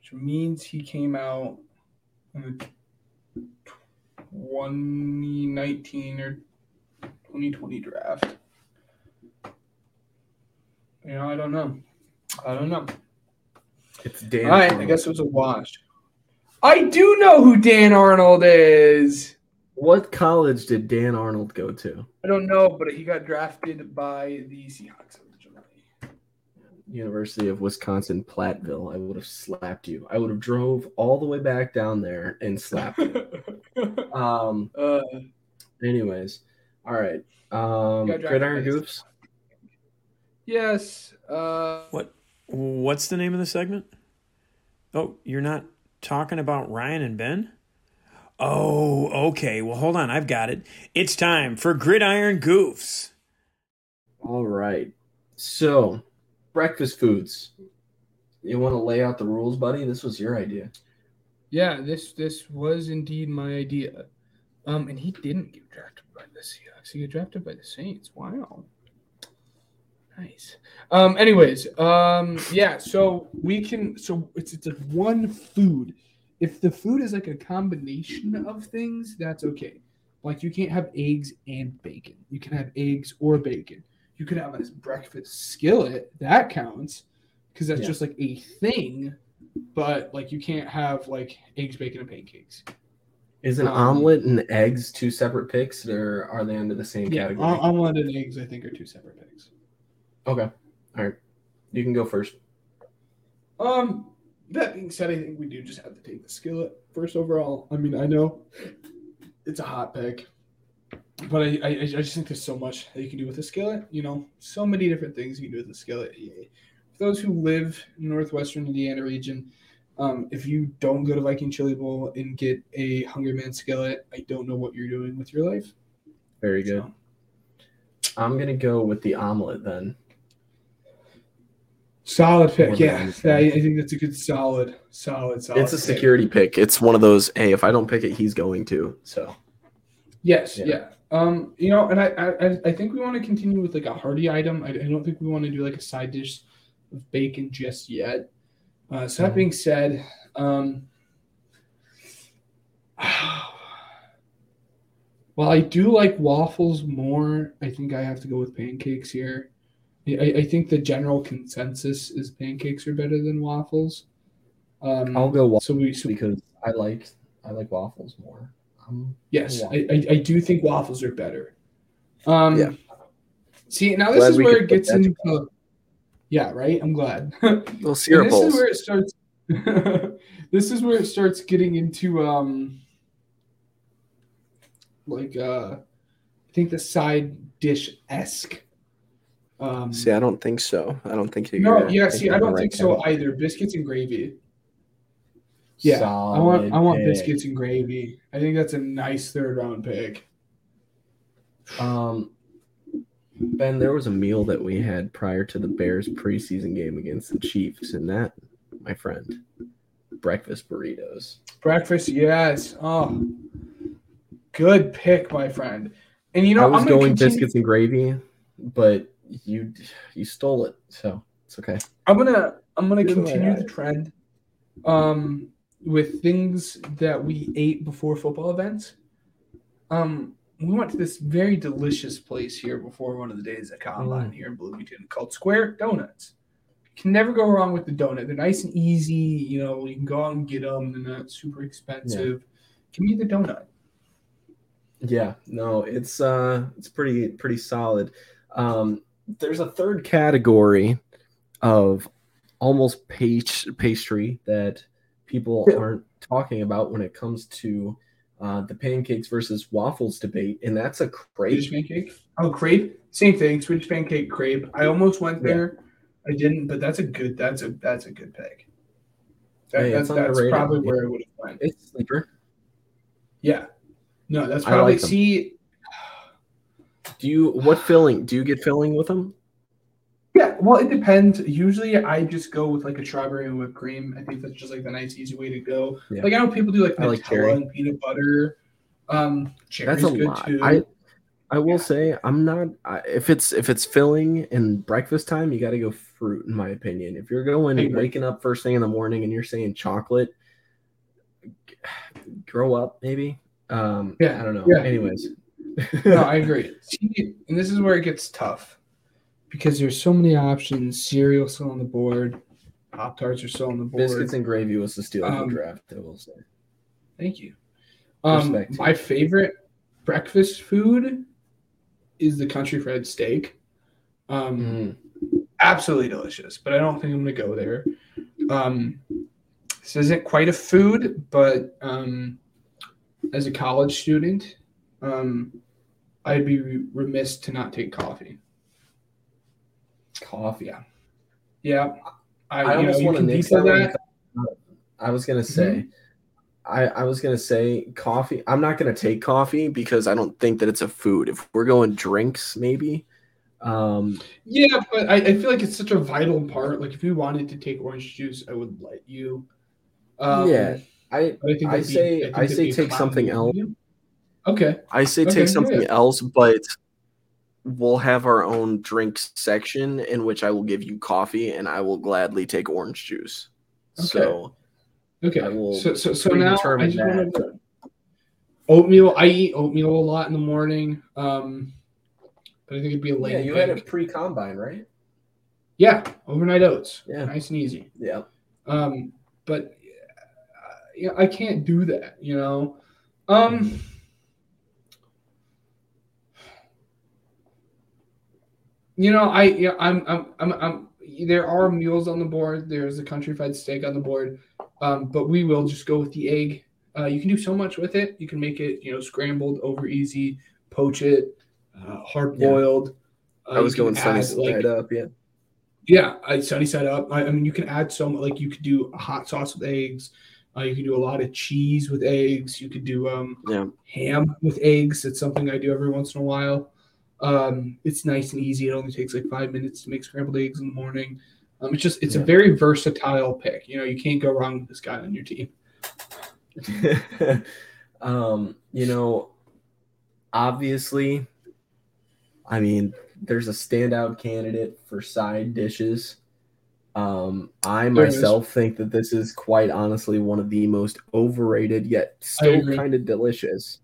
which means he came out in the 2019 or 2020 draft. You know, I don't know. I don't know. It's Dan. All right, I guess it was a wash. I do know who Dan Arnold is. What college did Dan Arnold go to? I don't know, but he got drafted by the Seahawks originally. University of Wisconsin Platteville. I would have slapped you. I would have drove all the way back down there and slapped you. Um. uh, Anyways, all right. Um, Got drafted Gridiron by Goofs. yes. Uh, What? What's the name of the segment? Oh, you're not talking about Ryan and Ben? Oh, okay. Well, hold on. I've got it. It's time for Gridiron Goofs. All right. So, breakfast foods. You want to lay out the rules, buddy? This was your idea. yeah, this this was indeed my idea. Um, and he didn't get drafted by the Seahawks. He got drafted by the Saints. Wow. Nice. Um, anyways, um, yeah, so we can so it's it's one food. If the food is like a combination of things, that's okay. Like you can't have eggs and bacon. You can have eggs or bacon. You can have a breakfast skillet, that counts, because that's Yeah. just like a thing. But like you can't have like eggs, bacon, and pancakes. Is an Um, omelet and eggs two separate picks, or are they under the same Yeah, category? om- omelet and eggs, I think, are two separate things. Okay. All right. You can go first. Um, that being said, I think we do just have to take the skillet first overall. I mean, I know it's a hot pick, but I, I, I just think there's so much that you can do with a skillet. You know, so many different things you can do with a skillet. For those who live in northwestern Indiana region, um, if you don't go to Viking Chili Bowl and get a Hungry Man skillet, I don't know what you're doing with your life. Very good. So, I'm gonna go with the omelet then. Solid pick, yeah. yeah. I I think that's a good, solid, solid, solid. it's a pick. security pick. It's one of those. Hey, if I don't pick it, he's going to. So Yes, Yeah. yeah. Um, you know, and I, I, I think we want to continue with like a hearty item. I, I don't think we want to do like a side dish of bacon just yet. Uh, so that Mhm. being said, um, while I do like waffles more, I think I have to go with pancakes here. I, I- I think the general consensus is pancakes are better than waffles. Um, I'll go waffles so we so because I like I like waffles more. Um, Yes, Waffle. I, I, I do think waffles are better. Um, Yeah. See, now this Glad is where it gets that into. Yeah, right. I'm glad. and little syrup this is where it starts. this is where it starts getting into um, like uh, I think the side dish esque. Um, See, I don't think so. I don't think you're. no, yeah. See, I don't right think so category. either. Biscuits and gravy. Yeah, I want I want pick. biscuits and gravy. I think that's a nice third round pick. Um, Ben, there was a meal that we had prior to the Bears preseason game against the Chiefs, and that, my friend, breakfast burritos. Breakfast, yes. Oh, good pick, my friend. And you know, I was I'm gonna going continue, biscuits and gravy, but you you stole it, so it's okay. I'm gonna I'm gonna You're continue the trend, um, with things that we ate before football events. Um, we went to this very delicious place here before one of the days at Combine Mm. here in Bloomington called Square Donuts. Can never go wrong with the donut. They're nice and easy. You know, you can go out and get them. They're not super expensive. Give me the donut. Yeah, no, it's uh it's pretty pretty solid. Um there's a third category of almost page pastry that people aren't talking about when it comes to uh, the pancakes versus waffles debate, and that's a Swedish crepe. pancake. Oh, crepe. Same thing. Swedish pancake crepe. I almost went Yeah. there. I didn't, but that's a good. That's a that's a good pick. That, Hey, that's that's probably where I would have went. It's sleeper. Yeah. No, that's probably like see. Do you what filling? Do you get filling with them? Yeah, well, it depends. Usually, I just go with like a strawberry and whipped cream. I think that's just like the nice, easy way to go. Yeah. Like I know people do like I like Nutella cherry. and peanut butter. Um, That's a good lot. too. I I will Yeah. say I'm not I, if it's if it's filling and breakfast time, you got to go fruit in my opinion. If you're going agree. waking up first thing in the morning and you're saying chocolate, grow up, maybe. Um, Yeah, I don't know. yeah. Anyways, no, I agree. See, and this is where it gets tough because there's so many options. Cereal still on the board. Pop tarts are still on the board. biscuits and gravy was the steal of Um, the draft. I will say. Thank you. Um, my favorite breakfast food is the country fried steak. Um, Mm. absolutely delicious, but I don't think I'm gonna go there. Um, this isn't quite a food, but um, as a college student, um, I'd be remiss to not take coffee. Coffee. Yeah. Yeah, I, I almost want to nix that. that. I was gonna say, I I was gonna say coffee. I'm not gonna take coffee because I don't think that it's a food. If we're going drinks, maybe. Um, Yeah, but I, I feel like it's such a vital part. Like if you wanted to take orange juice, I would let you. Um, yeah, I I, think I that'd be- say- think I say take something else. move. Okay. I say Okay, take something yeah. else, but we'll have our own drink section in which I will give you coffee and I will gladly take orange juice. Okay. So Okay. I will so so so now I just that. oatmeal. I eat oatmeal a lot in the morning. Um, but I think it'd be a late. yeah, you had a pre combine, right? yeah overnight oats. Yeah. Nice and easy. Yeah. Um, but uh, yeah, I can't do that. You know. Um. You know, I yeah, I'm I'm I'm I'm. There are meals on the board. There's a country fried steak on the board, um, but we will just go with the egg. Uh, you can do so much with it. You can make it, you know, scrambled, over easy, poach it, uh, hard boiled. I was going sunny side up, yeah. Yeah, I sunny side up. I, I mean, you can add so much. Like you could do a hot sauce with eggs. Uh, you can do a lot of cheese with eggs. You could do um, Yeah. ham with eggs. It's something I do every once in a while. Um, it's nice and easy. It only takes like five minutes to make scrambled eggs in the morning. Um, it's just it's a very versatile pick. You know, you can't go wrong with this guy on your team. um, you know, obviously, I mean, there's a standout candidate for side dishes. Um, I myself think that this is quite honestly one of the most overrated yet still kind of delicious,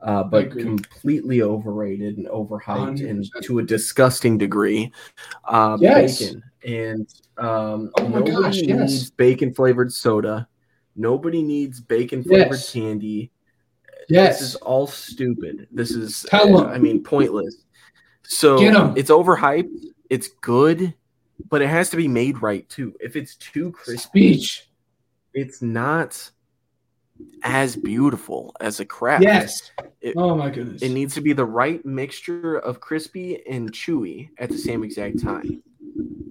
uh, but completely overrated and overhyped and 100%. to a disgusting degree. Uh, Yes. Bacon and um, Oh my nobody gosh, yes. needs bacon flavored soda. Nobody needs bacon flavored Yes. candy. Yes. This is all stupid. This is, 'em. I mean, pointless. So it's overhyped. It's good, but it has to be made right too. If it's too crispy, Speech. it's not as beautiful as a craft. Yes. It- oh my goodness. It needs to be the right mixture of crispy and chewy at the same exact time.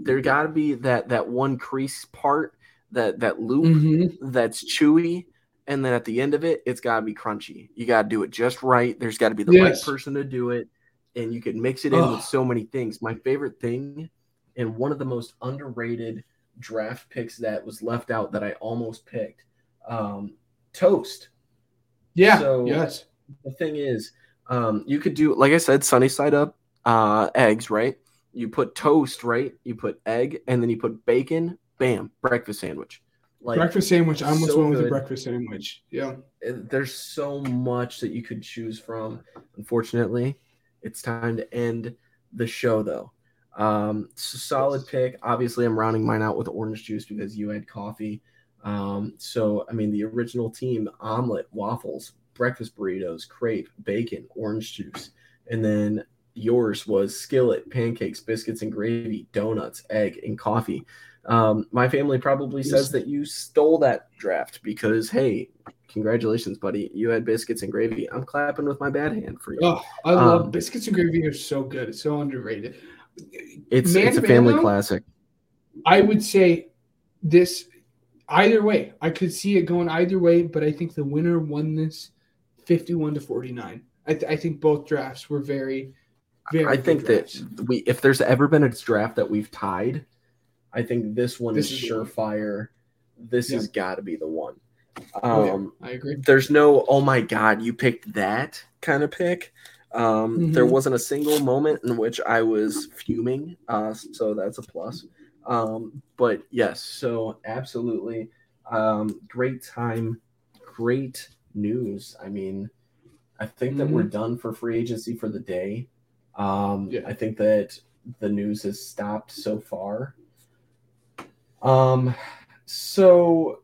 There got to be that that one crease part, that that loop Mhm. that's chewy, and then at the end of it, it's got to be crunchy. You got to do it just right. There's got to be the Yes. right person to do it, and you can mix it in with so many things. My favorite thing, and one of the most underrated draft picks that was left out that I almost picked, um, toast. Yeah. So- yes. The thing is, um, you could do like I said, sunny side up uh, eggs, right? You put toast, right? You put egg, and then you put bacon. Bam, breakfast sandwich. Like breakfast sandwich. I almost so went with good. breakfast sandwich. Yeah. there's so much that you could choose from. Unfortunately, it's time to end the show though. Um, solid pick. Obviously, I'm rounding mine out with orange juice because you had coffee. Um, so I mean, the original team: omelet, waffles, breakfast burritos, crepe, bacon, orange juice, and then yours was skillet, pancakes, biscuits and gravy, donuts, egg, and coffee. Um, my family probably says that you stole that draft because hey, congratulations, buddy, you had biscuits and gravy. I'm clapping with my bad hand for you. Oh, I love Um, biscuits and gravy are so good. It's so underrated. it's man it's a family classic. I would say this either way. I could see it going either way, but I think the winner won this 51 to 49. I, th- I think both drafts were very, very. I think that we, if there's ever been a draft that we've tied, I think this one This is is surefire. This Yeah. has got to be the one. Oh, yeah, Um, I agree. there's no oh my god you picked that kind of pick um there Mhm. wasn't a single moment in which i was fuming uh so that's a plus um but yes so absolutely um great time great news. I mean, I think that we're done for free agency for the day. Um, Yeah. I think that the news has stopped so far. Um, so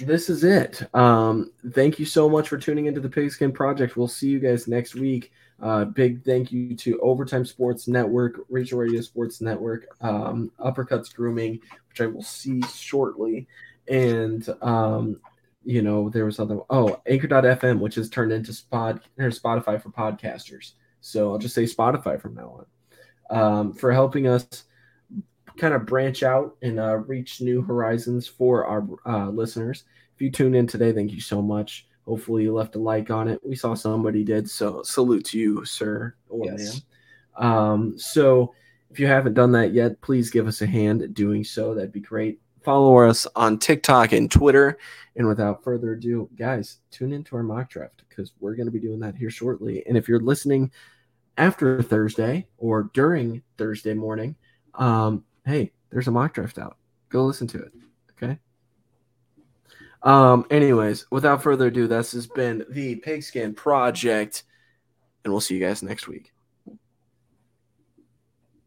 this is it. Um, thank you so much for tuning into the Pigskin Project. We'll see you guys next week. Uh, big thank you to Overtime Sports Network, Regional Radio Sports Network, um, Uppercuts Grooming, which I will see shortly, and um, you know there was other oh Anchor.fm, which has turned into Spot or Spotify for podcasters. So I'll just say Spotify from now on um, for helping us kind of branch out and uh, reach new horizons for our uh, listeners. If you tune in today, thank you so much. Hopefully, you left a like on it. We saw somebody did, so salute to you, sir or Yes. ma'am. Um, so, if you haven't done that yet, please give us a hand at doing so. That'd be great. Follow us on TikTok and Twitter. And without further ado, guys, tune into our mock draft because we're going to be doing that here shortly. And if you're listening after Thursday or during Thursday morning, um, hey, there's a mock draft out. Go listen to it. Okay. Um, anyways, without further ado, this has been the Pigskin Project, and we'll see you guys next week.